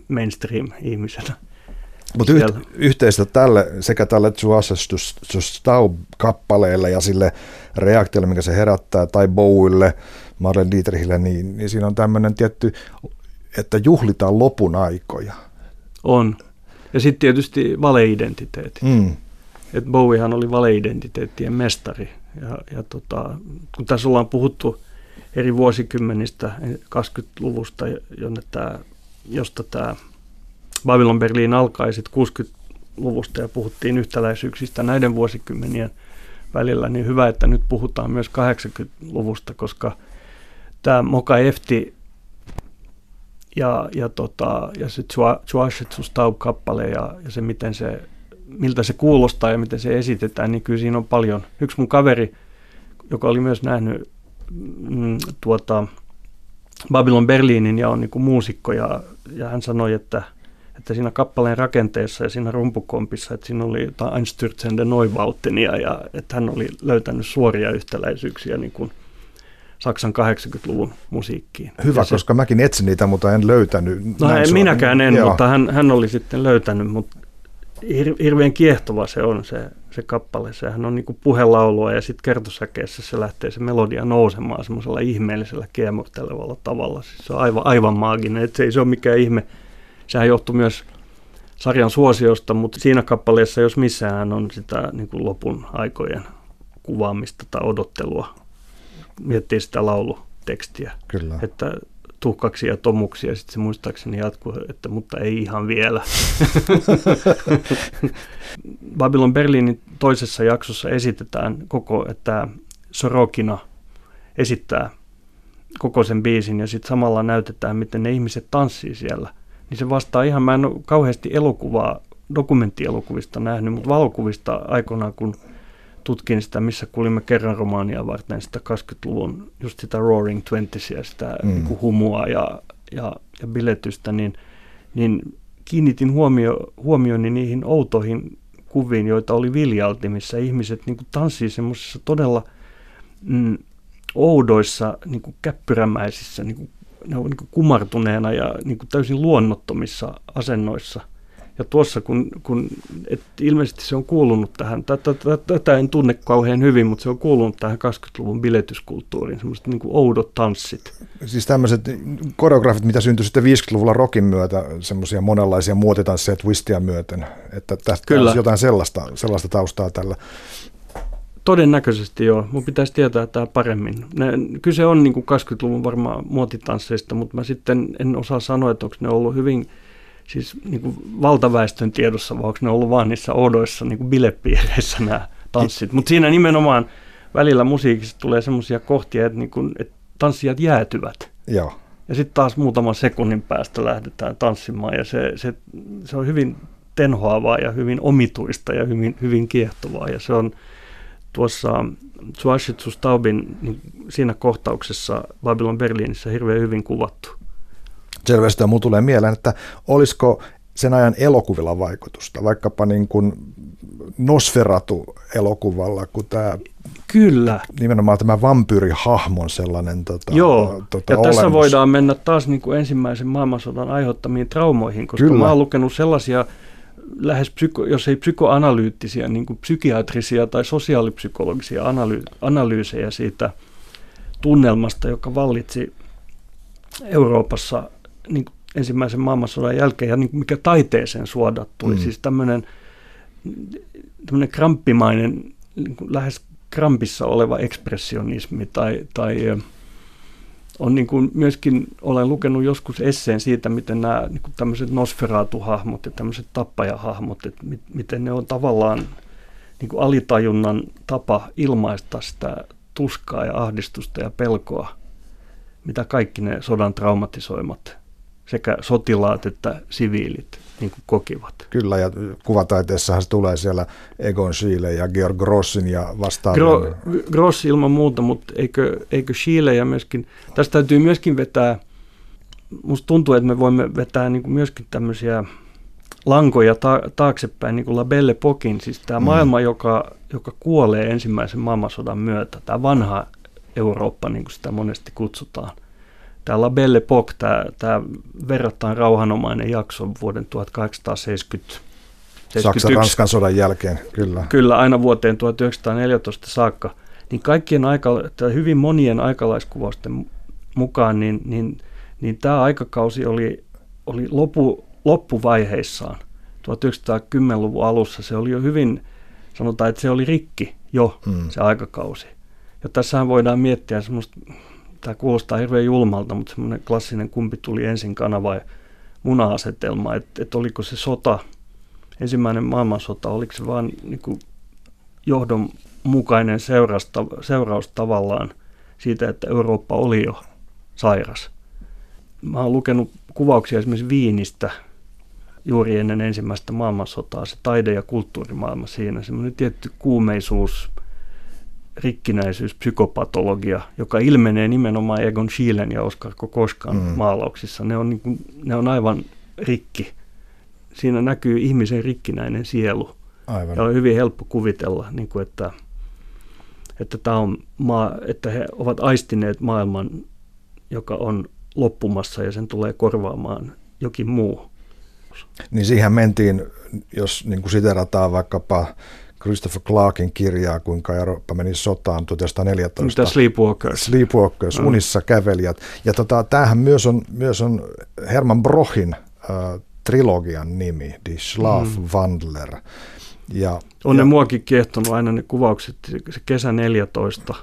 mainstream-ihmisenä.
Mutta yht, yhteistä tälle, sekä tälle Staub-kappaleelle ja sille reaktiolle, mikä se herättää, tai Bowille, Marlene Dietrichille, niin, niin siinä on tämmöinen tietty, että juhlitaan lopun aikoja.
On. Ja sitten tietysti valeidentiteetti. Mm. Et Bowiehan oli valeidentiteettien mestari. Ja, ja tota, kun tässä ollaan puhuttu eri vuosikymmenistä, 20-luvusta, jonne tämä, josta tämä Babylon Berliin alkaa sitten 60-luvusta ja puhuttiin yhtäläisyyksistä näiden vuosikymmenien välillä, niin hyvä, että nyt puhutaan myös 80-luvusta, koska tämä Moka Efti ja, ja, tota, ja se Chuashetsu Staub-kappale ja, ja se, miten se, miltä se kuulostaa ja miten se esitetään, niin kyllä siinä on paljon. Yksi mun kaveri, joka oli myös nähnyt mm, tuota, Babylon Berliinin ja on niin kuin muusikko ja, ja hän sanoi, että – että siinä kappaleen rakenteessa ja siinä rumpukompissa, että siinä oli jotain Einstürzende Neubautenia ja että hän oli löytänyt suoria yhtäläisyyksiä niin kuin Saksan 80-luvun musiikkiin.
Hyvä, se, koska mäkin etsin niitä, mutta en löytänyt.
No en minäkään en, Joo. mutta hän, hän oli sitten löytänyt, mutta hir, hirveän kiehtova se on se, se kappale. Sehän on niin kuin puhelaulua ja sitten kertosäkeessä se lähtee se melodia nousemaan semmoisella ihmeellisellä kiemurtelevalla tavalla. Siis se on aivan, aivan maaginen, että se ei se ole mikään ihme sehän johtui myös sarjan suosiosta, mutta siinä kappaleessa, jos missään, on sitä niin kuin lopun aikojen kuvaamista tai odottelua. Miettii sitä laulutekstiä.
Kyllä.
Että tuhkaksi ja tomuksi ja sitten se muistaakseni jatkuu, että mutta ei ihan vielä. Babylon Berliinin toisessa jaksossa esitetään koko, että Sorokina esittää koko sen biisin ja sitten samalla näytetään, miten ne ihmiset tanssii siellä – niin se vastaa ihan, mä en ole kauheasti elokuvaa dokumenttielokuvista nähnyt, mutta valokuvista aikoinaan, kun tutkin sitä, missä kuulimme kerran romaania varten sitä 20-luvun, just sitä Roaring Twentisia, sitä mm. niin humua ja, ja, ja biletystä, niin, niin kiinnitin huomio, huomioni niihin outoihin kuviin, joita oli Viljalti, missä ihmiset niin tanssii semmoisissa todella mm, oudoissa, niin kuin käppyrämäisissä, niin kuin, ne on niin kuin kumartuneena ja niin kuin täysin luonnottomissa asennoissa – ja tuossa, kun, kun et ilmeisesti se on kuulunut tähän, tätä, en tunne kauhean hyvin, mutta se on kuulunut tähän 20-luvun biletyskulttuuriin, semmoiset niin kuin oudot tanssit.
Siis tämmöiset koreografit, mitä syntyi sitten 50-luvulla rokin myötä, semmoisia monenlaisia muotitansseja twistia myöten, että tästä Kyllä. jotain sellaista, sellaista taustaa tällä.
Todennäköisesti joo. Mun pitäisi tietää tämä paremmin. Ne, kyse on niin kuin 20-luvun varmaan muotitansseista, mutta mä sitten en osaa sanoa, että onko ne ollut hyvin – siis niin kuin valtaväestön tiedossa, vai onko ne ollut vaan niissä oudoissa niin kuin bilepiireissä nämä tanssit. Mutta siinä nimenomaan välillä musiikissa tulee semmoisia kohtia, että, niin kuin, että tanssijat jäätyvät.
Joo.
Ja sitten taas muutaman sekunnin päästä lähdetään tanssimaan ja se, se, se on hyvin tenhoavaa ja hyvin omituista ja hyvin, hyvin kiehtovaa. Ja se on tuossa Suashitsu Staubin niin siinä kohtauksessa Babylon Berliinissä hirveän hyvin kuvattu
selvästi mulla tulee mieleen, että olisiko sen ajan elokuvilla vaikutusta, vaikkapa niin kuin Nosferatu-elokuvalla, kun tämä
Kyllä.
Nimenomaan tämä vampyyrihahmon sellainen tota,
Joo, tota, ja olemus. tässä voidaan mennä taas niin kuin ensimmäisen maailmansodan aiheuttamiin traumoihin, koska Kyllä. mä oon lukenut sellaisia lähes, psyko, jos ei psykoanalyyttisiä, niin kuin psykiatrisia tai sosiaalipsykologisia analy, analyysejä siitä tunnelmasta, joka vallitsi Euroopassa niin ensimmäisen maailmansodan jälkeen ja niin kuin mikä taiteeseen suodattui. Mm. Siis tämmöinen, tämmöinen kramppimainen, niin lähes krampissa oleva ekspressionismi tai, tai on niin kuin myöskin, olen lukenut joskus esseen siitä, miten nämä niin kuin tämmöiset Nosferatu-hahmot ja tämmöiset tappajahahmot, että miten ne on tavallaan niin kuin alitajunnan tapa ilmaista sitä tuskaa ja ahdistusta ja pelkoa, mitä kaikki ne sodan traumatisoimat sekä sotilaat että siviilit niin kuin kokivat.
Kyllä, ja kuvataiteessahan se tulee siellä Egon Schiele ja Georg Grossin ja vastaavia. Gro,
Gross ilman muuta, mutta eikö, eikö Schiele ja myöskin, tästä täytyy myöskin vetää, musta tuntuu, että me voimme vetää niin kuin myöskin tämmöisiä lankoja ta- taaksepäin, niin kuin La Belle Pokin, siis tämä mm. maailma, joka, joka kuolee ensimmäisen maailmansodan myötä, tämä vanha Eurooppa, niin kuin sitä monesti kutsutaan Tämä La Belle Époque, tämä, tämä verrattain rauhanomainen jakso vuoden 1870
Saksan-Ranskan sodan jälkeen, kyllä.
Kyllä, aina vuoteen 1914 saakka. Niin kaikkien aika, hyvin monien aikalaiskuvausten mukaan, niin, niin, niin tämä aikakausi oli, oli lopu, loppuvaiheissaan. 1910-luvun alussa se oli jo hyvin, sanotaan, että se oli rikki jo hmm. se aikakausi. Ja tässähän voidaan miettiä semmoista tämä kuulostaa hirveän julmalta, mutta semmoinen klassinen kumpi tuli ensin kana vai muna-asetelma, että, että oliko se sota, ensimmäinen maailmansota, oliko se vaan niin kuin johdonmukainen seurausta, seuraus tavallaan siitä, että Eurooppa oli jo sairas. Mä oon lukenut kuvauksia esimerkiksi Viinistä juuri ennen ensimmäistä maailmansotaa, se taide- ja kulttuurimaailma siinä, semmoinen tietty kuumeisuus, rikkinäisyys, psykopatologia, joka ilmenee nimenomaan Egon Schielen ja Oskar Kokoskan mm. maalauksissa. Ne on, niin kuin, ne on aivan rikki. Siinä näkyy ihmisen rikkinäinen sielu. Aivan. Ja on hyvin helppo kuvitella, niin kuin, että, että, tämä on maa, että he ovat aistineet maailman, joka on loppumassa ja sen tulee korvaamaan jokin muu.
Niin siihen mentiin, jos niin kuin siterataan vaikkapa Christopher Clarkin kirjaa, kuinka Eurooppa meni sotaan 1914.
Mitä Sleepwalkers?
Sleepwalkers, mm. unissa kävelijät. Ja tota, tämähän myös on, myös on Herman Brochin äh, trilogian nimi, Die Schlafwandler. Mm.
Ja, on ja, ne muakin kiehtonut aina ne kuvaukset, se kesä 14.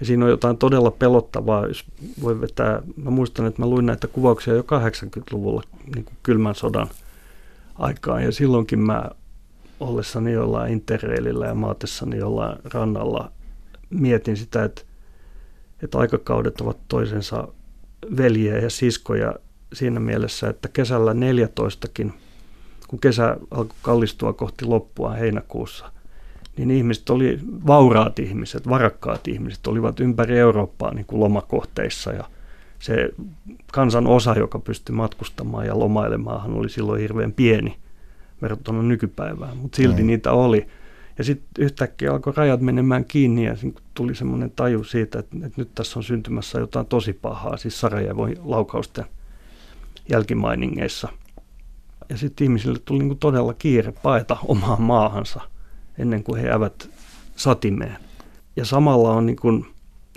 Ja siinä on jotain todella pelottavaa, jos voi vetää. Mä muistan, että mä luin näitä kuvauksia jo 80-luvulla niin kuin kylmän sodan aikaan. Ja silloinkin mä ollessani jollain interreilillä ja maatessani jollain rannalla mietin sitä, että, että aikakaudet ovat toisensa veljiä ja siskoja siinä mielessä, että kesällä 14kin, kun kesä alkoi kallistua kohti loppua heinäkuussa, niin ihmiset oli, vauraat ihmiset, varakkaat ihmiset olivat ympäri Eurooppaa niin kuin lomakohteissa ja se kansan osa, joka pystyi matkustamaan ja lomailemaan, oli silloin hirveän pieni verrattuna nykypäivään, mutta silti mm. niitä oli. Ja sitten yhtäkkiä alkoi rajat menemään kiinni ja tuli semmoinen taju siitä, että, että nyt tässä on syntymässä jotain tosi pahaa, siis Sarajevon laukausten jälkimainingeissa. Ja sitten ihmisille tuli niin kuin todella kiire paeta omaan maahansa ennen kuin he jäävät satimeen. Ja samalla on niin kuin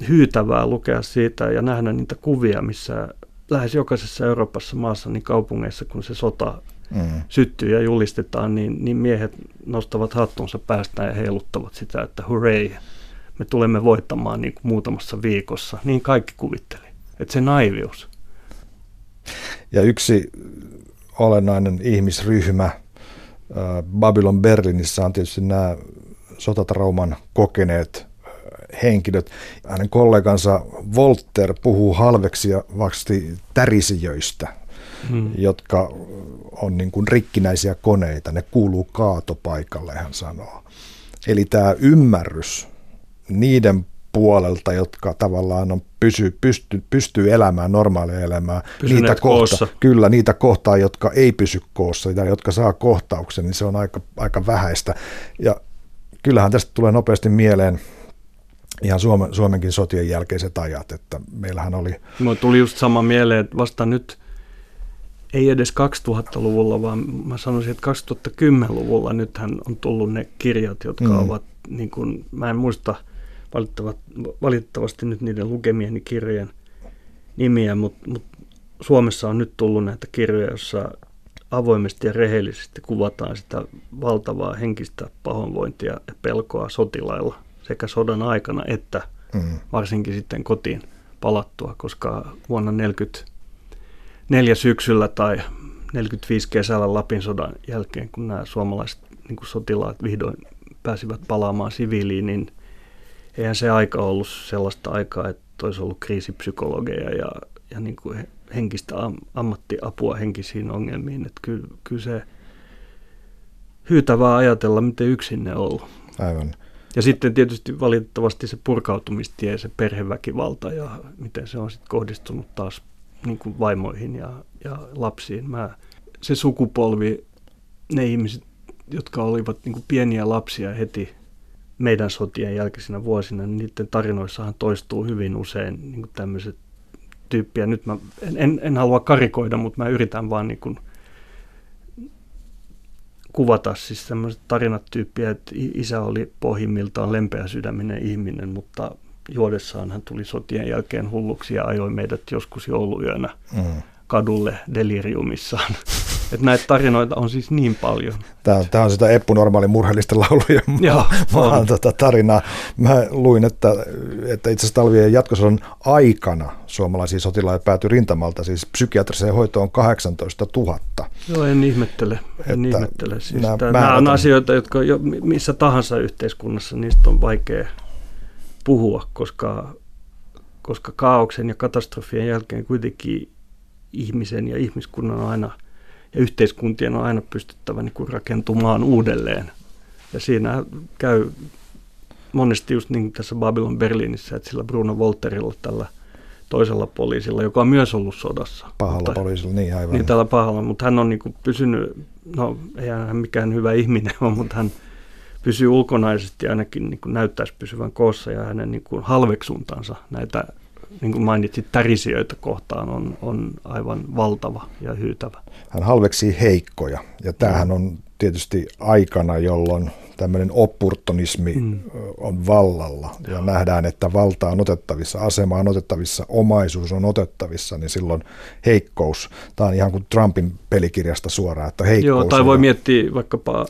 hyytävää lukea siitä ja nähdä niitä kuvia, missä lähes jokaisessa Euroopassa maassa, niin kaupungeissa, kun se sota mm. syttyy ja julistetaan, niin, niin miehet nostavat hattunsa päästään ja heiluttavat sitä, että hurray, me tulemme voittamaan niin kuin muutamassa viikossa. Niin kaikki kuvitteli. Että se naivius.
Ja yksi olennainen ihmisryhmä Babylon Berlinissä on tietysti nämä sotatrauman kokeneet henkilöt. Hänen kollegansa Volter puhuu halveksivasti tärisijöistä, hmm. jotka on niin kuin rikkinäisiä koneita. Ne kuuluu kaatopaikalle, hän sanoo. Eli tämä ymmärrys niiden puolelta, jotka tavallaan on pysy, pysty, pystyy elämään normaalia elämää.
niitä kohta,
Kyllä, niitä kohtaa, jotka ei pysy koossa ja jotka saa kohtauksen, niin se on aika, aika vähäistä. Ja kyllähän tästä tulee nopeasti mieleen ihan Suomen, Suomenkin sotien jälkeiset ajat, että meillähän oli...
Mulla tuli just sama mieleen, että vasta nyt, ei edes 2000-luvulla, vaan mä sanoisin, että 2010-luvulla nythän on tullut ne kirjat, jotka mm. ovat, niin kuin, mä en muista valitettavasti nyt niiden lukemieni kirjojen nimiä, mutta, mutta Suomessa on nyt tullut näitä kirjoja, joissa avoimesti ja rehellisesti kuvataan sitä valtavaa henkistä pahoinvointia ja pelkoa sotilailla sekä sodan aikana että mm. varsinkin sitten kotiin palattua, koska vuonna 1944 syksyllä tai 45 kesällä Lapin sodan jälkeen, kun nämä suomalaiset niin kuin sotilaat vihdoin pääsivät palaamaan siviiliin, niin eihän se aika ollut sellaista aikaa, että olisi ollut kriisipsykologeja ja, ja niin kuin henkistä am, ammattiapua henkisiin ongelmiin. Että kyllä, kyllä se hyytävää ajatella, miten yksin ne on ollut.
Aivan.
Ja sitten tietysti valitettavasti se purkautumistie, se perheväkivalta ja miten se on sitten kohdistunut taas niin kuin vaimoihin ja, ja lapsiin. Mä, se sukupolvi, ne ihmiset, jotka olivat niin kuin pieniä lapsia heti meidän sotien jälkeisinä vuosina, niin niiden tarinoissahan toistuu hyvin usein niin tämmöiset tyyppiä. Nyt mä en, en, en halua karikoida, mutta mä yritän vaan niin kuin kuvata siis tarinat tyyppiä, että isä oli pohjimmiltaan lempeä sydäminen ihminen, mutta juodessaan hän tuli sotien jälkeen hulluksi ja ajoi meidät joskus jouluyönä mm. kadulle deliriumissaan. Että näitä tarinoita on siis niin paljon.
Tämä, tämä on sitä Eppu Normaali murheellisten laulujen Joo, maan tota tarinaa. Mä luin, että, että itse asiassa talvien jatkosodan aikana suomalaisia sotilaita päätyi rintamalta, siis psykiatriseen hoitoon 18 000.
Joo, en ihmettele. En että ihmettele. Siis nämä, nämä on asioita, jotka jo missä tahansa yhteiskunnassa niistä on vaikea puhua, koska, koska kaauksen ja katastrofien jälkeen kuitenkin ihmisen ja ihmiskunnan on aina – ja yhteiskuntien on aina pystyttävä niin kuin rakentumaan uudelleen. Ja siinä käy monesti just niin tässä Babylon Berliinissä, että sillä Bruno Volterilla tällä toisella poliisilla, joka on myös ollut sodassa.
Pahalla mutta, poliisilla, niin aivan.
Niin tällä pahalla, mutta hän on niin kuin pysynyt, no ei hän mikään hyvä ihminen ole, mutta hän pysyy ulkonaisesti ainakin niin kuin näyttäisi pysyvän koossa ja hänen niin kuin halveksuntansa näitä niin kuin mainitsit, tärisijöitä kohtaan on, on aivan valtava ja hyytävä.
Hän halveksii heikkoja ja tämähän on tietysti aikana, jolloin tämmöinen opportunismi mm. on vallalla ja nähdään, että valta on otettavissa, asema on otettavissa, omaisuus on otettavissa, niin silloin heikkous, tämä on ihan kuin Trumpin pelikirjasta suoraan, että heikkous
Joo, tai voi on... miettiä vaikkapa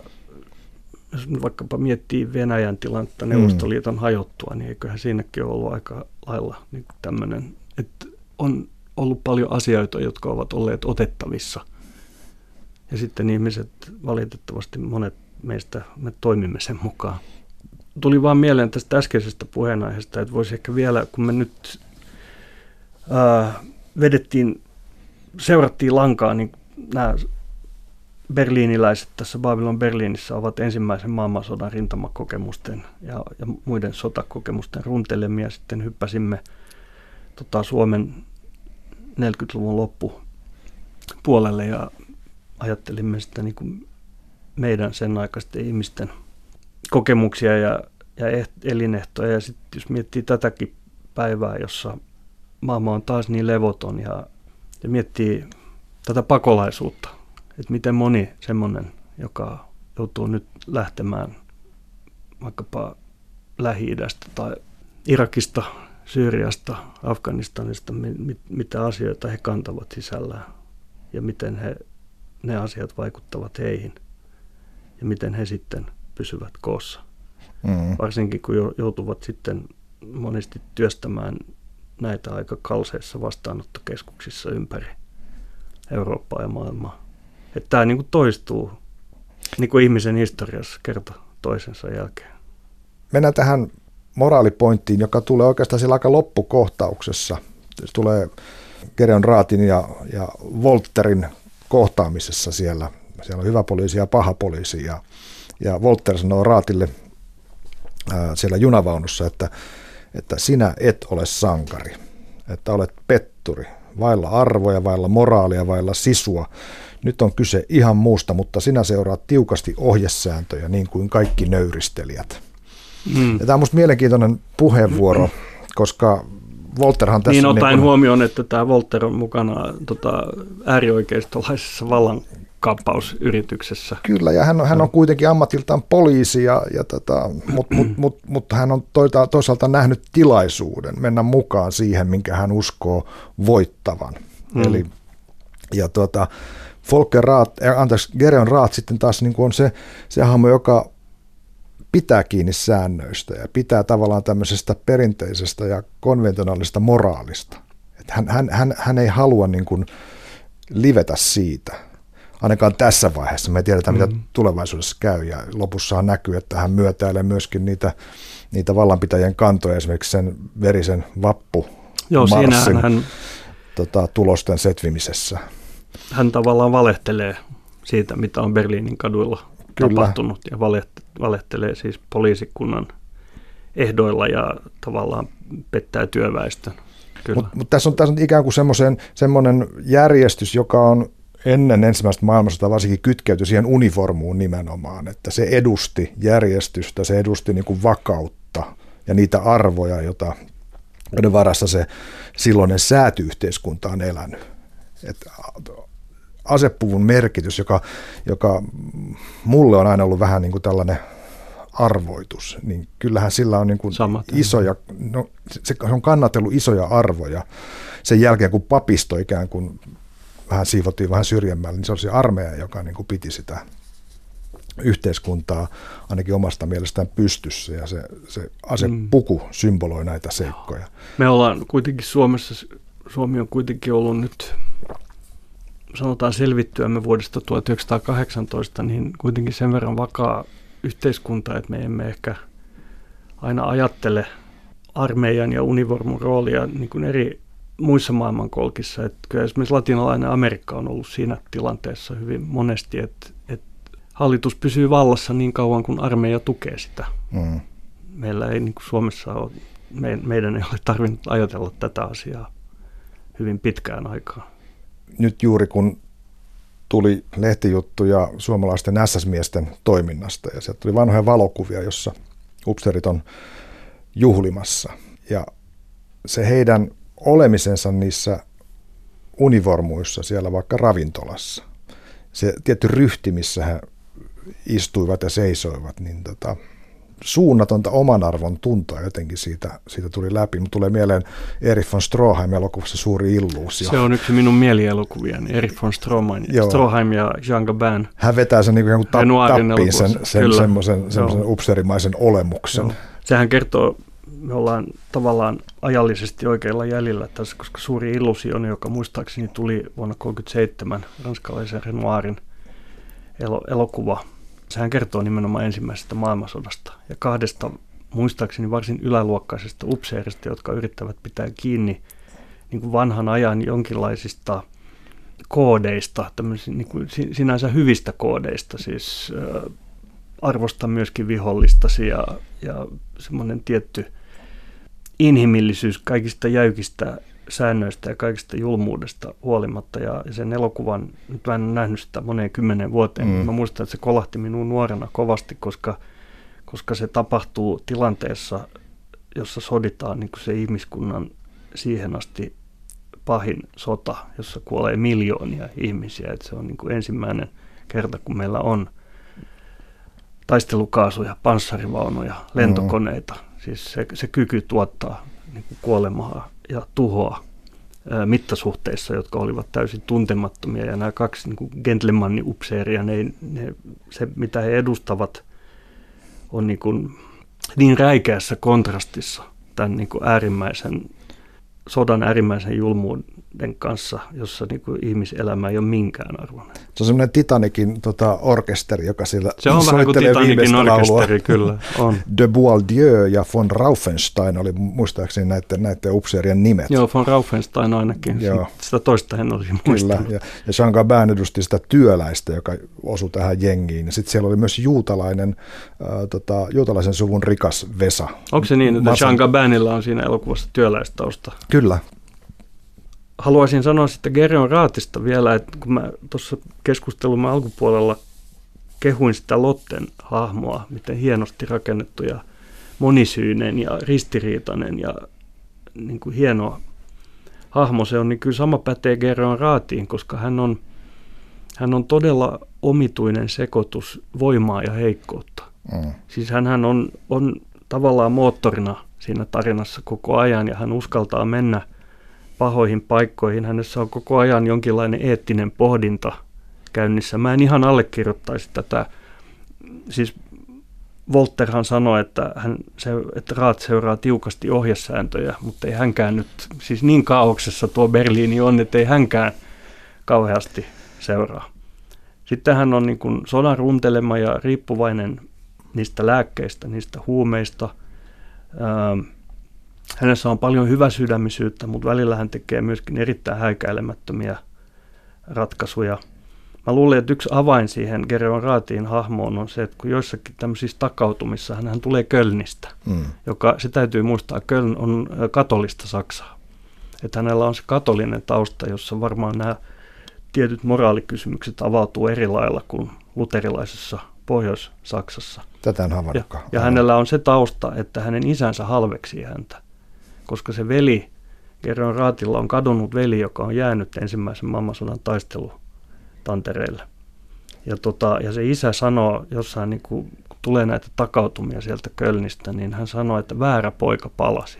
jos vaikkapa miettii Venäjän tilannetta Neuvostoliiton mm. hajottua, niin eiköhän siinäkin ole ollut aika lailla niin tämmöinen, että on ollut paljon asioita, jotka ovat olleet otettavissa. Ja sitten ihmiset, valitettavasti monet meistä, me toimimme sen mukaan. Tuli vaan mieleen tästä äskeisestä puheenaiheesta, että voisi ehkä vielä, kun me nyt ää, vedettiin, seurattiin lankaa, niin nämä berliiniläiset tässä Babylon Berliinissä ovat ensimmäisen maailmansodan rintamakokemusten ja, ja muiden sotakokemusten runtelemia. Sitten hyppäsimme tota, Suomen 40-luvun loppu puolelle ja ajattelimme sitä niin kuin meidän sen aikaisten ihmisten kokemuksia ja, ja elinehtoja. Ja sitten jos miettii tätäkin päivää, jossa maailma on taas niin levoton ja, ja miettii tätä pakolaisuutta, että miten moni semmoinen, joka joutuu nyt lähtemään vaikkapa Lähi-idästä tai Irakista, Syyriasta, Afganistanista, mit, mitä asioita he kantavat sisällään ja miten he, ne asiat vaikuttavat heihin ja miten he sitten pysyvät koossa. Mm. Varsinkin kun joutuvat sitten monesti työstämään näitä aika kalseissa vastaanottokeskuksissa ympäri Eurooppaa ja maailmaa. Että tämä niin kuin toistuu niin kuin ihmisen historiassa kerta toisensa jälkeen.
Mennään tähän moraalipointtiin, joka tulee oikeastaan sillä aika loppukohtauksessa. Se tulee Gereon Raatin ja, ja Volterin kohtaamisessa siellä. Siellä on hyvä poliisi ja paha poliisi. Ja, ja Volter sanoo Raatille ää, siellä junavaunussa, että, että sinä et ole sankari, että olet petturi, vailla arvoja, vailla moraalia, vailla sisua. Nyt on kyse ihan muusta, mutta sinä seuraat tiukasti ohjesääntöjä niin kuin kaikki nöyristelijät. Mm. Ja tämä on minusta mielenkiintoinen puheenvuoro, koska Volterhan tässä...
Niin ottaen niin kun... huomioon, että tämä Volter on mukana tota, äärioikeistolaisessa vallan kappausyrityksessä.
Kyllä, ja hän on, hän on kuitenkin ammatiltaan poliisi, ja, ja tota, mutta mut, mut, mut hän on toisaalta nähnyt tilaisuuden mennä mukaan siihen, minkä hän uskoo voittavan. Mm. Eli, ja tota, Volker Raat, äh, anteeksi, Gereon Raat sitten taas niin kuin on se, se hahmo, joka pitää kiinni säännöistä ja pitää tavallaan tämmöisestä perinteisestä ja konventionaalista moraalista. Että hän, hän, hän, hän ei halua niin kuin livetä siitä, ainakaan tässä vaiheessa. Me tiedetään, mitä mm. tulevaisuudessa käy ja lopussahan näkyy, että hän myötäilee myöskin niitä, niitä vallanpitäjien kantoja, esimerkiksi sen verisen vappu Joo, Marsin, hän, tota, tulosten setvimisessä
hän tavallaan valehtelee siitä, mitä on Berliinin kaduilla Kyllä. tapahtunut ja valehtelee siis poliisikunnan ehdoilla ja tavallaan pettää työväestön.
Mutta mut tässä, on, tässä on ikään kuin semmoinen järjestys, joka on ennen ensimmäistä maailmansotaa varsinkin kytkeytyi siihen uniformuun nimenomaan, että se edusti järjestystä, se edusti niin kuin vakautta ja niitä arvoja, jota, joiden varassa se silloinen säätyyhteiskunta on elänyt. Että asepuvun merkitys, joka, joka mulle on aina ollut vähän niin kuin tällainen arvoitus, niin kyllähän sillä on niin kuin isoja, no, se on kannatellut isoja arvoja sen jälkeen, kun papisto ikään kuin vähän siivottiin vähän syrjemmälle, niin se oli se armeija, joka niin kuin piti sitä yhteiskuntaa ainakin omasta mielestään pystyssä ja se, se asepuku mm. symboloi näitä seikkoja.
Me ollaan kuitenkin Suomessa, Suomi on kuitenkin ollut nyt sanotaan selvittyämme vuodesta 1918, niin kuitenkin sen verran vakaa yhteiskunta, että me emme ehkä aina ajattele armeijan ja univormun roolia niin kuin eri muissa maailmankolkissa. Että kyllä esimerkiksi latinalainen Amerikka on ollut siinä tilanteessa hyvin monesti, että, että hallitus pysyy vallassa niin kauan kuin armeija tukee sitä. Mm. Meillä ei niin kuin Suomessa ole, me, meidän ei ole tarvinnut ajatella tätä asiaa hyvin pitkään aikaan
nyt juuri kun tuli lehtijuttuja suomalaisten SS-miesten toiminnasta ja sieltä tuli vanhoja valokuvia, jossa upseerit on juhlimassa. Ja se heidän olemisensa niissä univormuissa siellä vaikka ravintolassa, se tietty ryhti, missä he istuivat ja seisoivat, niin tota, suunnatonta oman arvon tuntoa jotenkin siitä, siitä tuli läpi. Mutta tulee mieleen Erich von Stroheim elokuvassa Suuri illuusio.
Se on yksi minun mielielokuviani, Erich von Stroheim, Stroheim ja Jean Gabin.
Hän vetää sen niin kuin tappiin sen, sen semmoisen, semmoisen upserimaisen olemuksen. Joo.
Sehän kertoo, me ollaan tavallaan ajallisesti oikeilla jäljellä tässä, koska Suuri illuusio, joka muistaakseni tuli vuonna 1937 ranskalaisen Renoirin elokuva – Sehän kertoo nimenomaan ensimmäisestä maailmansodasta ja kahdesta muistaakseni varsin yläluokkaisesta upseerista, jotka yrittävät pitää kiinni niin kuin vanhan ajan jonkinlaisista koodeista, niin kuin sinänsä hyvistä koodeista, siis arvosta myöskin vihollistasi ja, ja semmoinen tietty inhimillisyys kaikista jäykistä säännöistä ja kaikista julmuudesta huolimatta. Ja sen elokuvan, nyt mä en nähnyt sitä moneen kymmenen vuoteen, mm. mä muistan, että se kolahti minun nuorena kovasti, koska, koska se tapahtuu tilanteessa, jossa soditaan niin se ihmiskunnan siihen asti pahin sota, jossa kuolee miljoonia ihmisiä. Että se on niin kuin ensimmäinen kerta, kun meillä on taistelukaasuja, panssarivaunuja, lentokoneita. Mm. Siis se, se kyky tuottaa niin kuin kuolemaa ja tuhoa mittasuhteissa, jotka olivat täysin tuntemattomia. Ja nämä kaksi niin gentlemanin-upseeria, ne, ne, se mitä he edustavat, on niin, kuin, niin räikeässä kontrastissa tämän niin kuin äärimmäisen sodan äärimmäisen julmuuden kanssa, jossa niin kuin ihmiselämä ei ole minkään arvoinen.
Se on semmoinen Titanikin tota, orkesteri, joka siellä
Se on vähän kuin Titanikin orkesteri, kyllä. On.
De Boieldieu ja von Raufenstein oli muistaakseni näiden, näiden upseerien nimet.
Joo, von Raufenstein ainakin. Joo. Sitä toista en olisi muistanut.
Kyllä, ja, ja Jean Gabin edusti sitä työläistä, joka osui tähän jengiin. Sitten siellä oli myös juutalainen, äh, tota, juutalaisen suvun rikas Vesa.
Onko se niin, että Masan... Jean Gabinilla on siinä elokuvassa työläistausta?
Kyllä.
Haluaisin sanoa sitten Gerion Raatista vielä, että kun mä tuossa keskustelumme alkupuolella kehuin sitä Lotten hahmoa, miten hienosti rakennettu ja monisyinen ja ristiriitainen ja niin kuin hieno hahmo se on, niin kyllä sama pätee Gerion Raatiin, koska hän on, hän on todella omituinen sekoitus voimaa ja heikkoutta. Mm. Siis hän on, on tavallaan moottorina siinä tarinassa koko ajan ja hän uskaltaa mennä pahoihin paikkoihin. Hänessä on koko ajan jonkinlainen eettinen pohdinta käynnissä. Mä en ihan allekirjoittaisi tätä. Siis Volterhan sanoi, että, hän, se, että Raat seuraa tiukasti ohjesääntöjä, mutta ei hänkään nyt, siis niin kaauksessa tuo Berliini on, että ei hänkään kauheasti seuraa. Sitten hän on niin kuin sodan runtelema ja riippuvainen niistä lääkkeistä, niistä huumeista – Ähm, hänessä on paljon hyväsydämisyyttä, mutta välillä hän tekee myöskin erittäin häikäilemättömiä ratkaisuja. Mä luulen, että yksi avain siihen Gereon Raatiin hahmoon on se, että kun joissakin tämmöisissä takautumissa hän tulee Kölnistä, mm. joka, se täytyy muistaa, Köln on katolista Saksaa. Että hänellä on se katolinen tausta, jossa varmaan nämä tietyt moraalikysymykset avautuu eri lailla kuin luterilaisessa Pohjois-Saksassa.
Tätä on
Ja, ja hänellä on se tausta, että hänen isänsä halveksi häntä, koska se veli, Geron Raatilla on kadonnut veli, joka on jäänyt ensimmäisen maailmansodan taistelutantereille. Ja, tota, ja se isä sanoo jossain, niin kun tulee näitä takautumia sieltä Kölnistä, niin hän sanoo, että väärä poika palasi.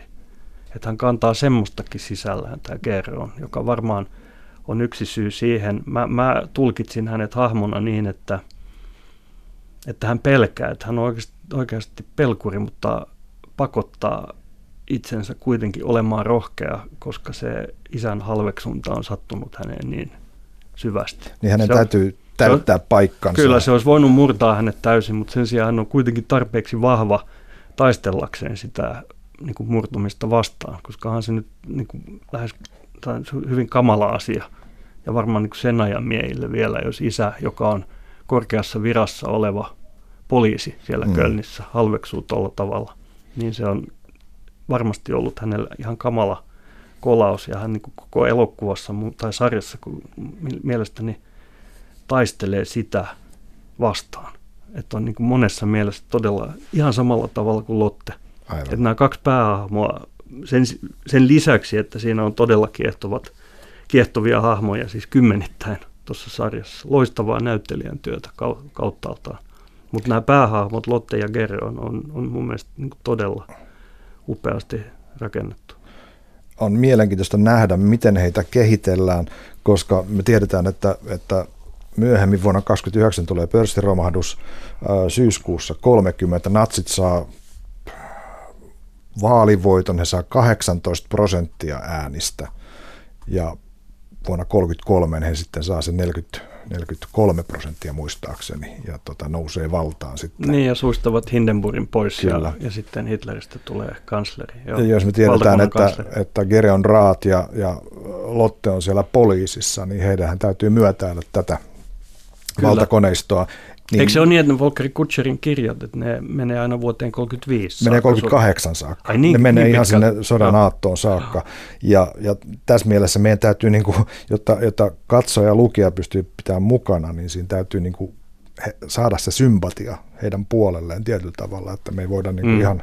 Että hän kantaa semmoistakin sisällään tämä Geron, joka varmaan on yksi syy siihen. Mä, mä tulkitsin hänet hahmona niin, että – että hän pelkää, että hän on oikeasti, oikeasti pelkuri, mutta pakottaa itsensä kuitenkin olemaan rohkea, koska se isän halveksunta on sattunut häneen niin syvästi.
Niin hänen
se
täytyy on, täyttää paikkansa.
Kyllä, se olisi voinut murtaa hänet täysin, mutta sen sijaan hän on kuitenkin tarpeeksi vahva taistellakseen sitä niin kuin murtumista vastaan, koska hän se nyt niin kuin, lähes tai hyvin kamala asia. Ja varmaan niin kuin sen ajan miehille vielä, jos isä, joka on korkeassa virassa oleva poliisi siellä mm. Kölnissä halveksuu tuolla tavalla, niin se on varmasti ollut hänellä ihan kamala kolaus ja hän niin koko elokuvassa tai sarjassa kun mielestäni taistelee sitä vastaan. Että on niin kuin monessa mielessä todella ihan samalla tavalla kuin Lotte. Aivan. Että nämä kaksi päähahmoa, sen, sen lisäksi, että siinä on todella kiehtovat, kiehtovia hahmoja, siis kymmenittäin tuossa sarjassa. Loistavaa näyttelijän työtä kauttaaltaan. Mutta nämä päähahmot, Lotte ja Gere, on, on, on mun mielestä niin todella upeasti rakennettu.
On mielenkiintoista nähdä, miten heitä kehitellään, koska me tiedetään, että, että myöhemmin vuonna 2029 tulee pörssiromahdus syyskuussa 30. Natsit saa vaalivoiton, he saa 18 prosenttia äänistä ja vuonna 33 he sitten saa sen 40 43 prosenttia muistaakseni, ja tota, nousee valtaan sitten.
Niin, ja suistavat Hindenburgin pois, ja, ja sitten Hitleristä tulee kansleri.
Joo, ja jos me tiedetään, että, että Gereon Raat ja, ja Lotte on siellä poliisissa, niin heidän täytyy myötäillä tätä Kyllä. valtakoneistoa.
Niin, Eikö se ole niin, että Volkeri Kutscherin kirjat, että ne menee aina vuoteen 35
Menee 38 saakka. Ai niin, ne menee niin ihan sinne sodan no. aattoon saakka. Ja, ja tässä mielessä meidän täytyy, niin kuin, jotta, jotta katsoja ja lukija pystyy pitämään mukana, niin siinä täytyy niin kuin, he, saada se sympatia heidän puolelleen tietyllä tavalla, että me ei voida niin kuin mm. ihan,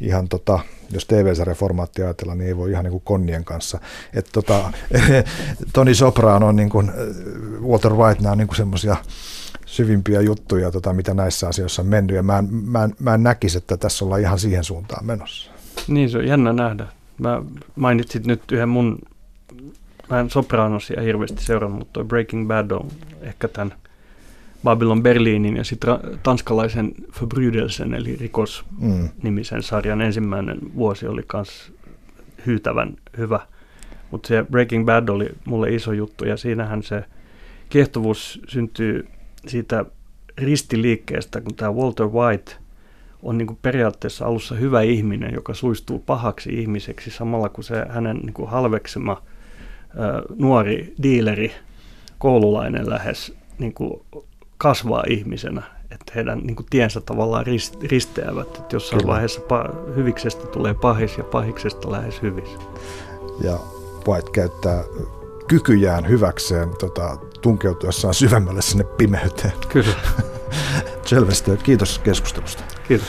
ihan tota, jos TV-sarjaformaatti ajatellaan, niin ei voi ihan niin kuin konnien kanssa. Et tota, Toni Soprano on niin kuin, Walter White, nämä on niin semmoisia syvimpiä juttuja, tota, mitä näissä asioissa on mennyt, ja mä en, mä, en, mä en näkisi, että tässä ollaan ihan siihen suuntaan menossa.
Niin, se on jännä nähdä. Mä mainitsit nyt yhden mun, mä en Sopranosia hirveästi seurannut, mutta toi Breaking Bad on ehkä tämän Babylon Berliinin ja sitten tanskalaisen Förbrydelsen, eli rikos-nimisen mm. sarjan ensimmäinen vuosi oli myös hyytävän hyvä. Mutta se Breaking Bad oli mulle iso juttu ja siinähän se kiehtovuus syntyy siitä ristiliikkeestä, kun tämä Walter White on niin kuin periaatteessa alussa hyvä ihminen, joka suistuu pahaksi ihmiseksi samalla kun se hänen niin kuin halveksema ää, nuori diileri, koululainen lähes niin kuin kasvaa ihmisenä, että heidän niin kuin tiensä tavallaan risteävät, että jossain Kyllä. vaiheessa pa- hyviksestä tulee pahis ja pahiksesta lähes hyvis.
Ja White käyttää kykyjään hyväkseen tota, tunkeutuessaan syvemmälle sinne pimeyteen.
Kyllä.
Selvästi. Kiitos keskustelusta.
Kiitos.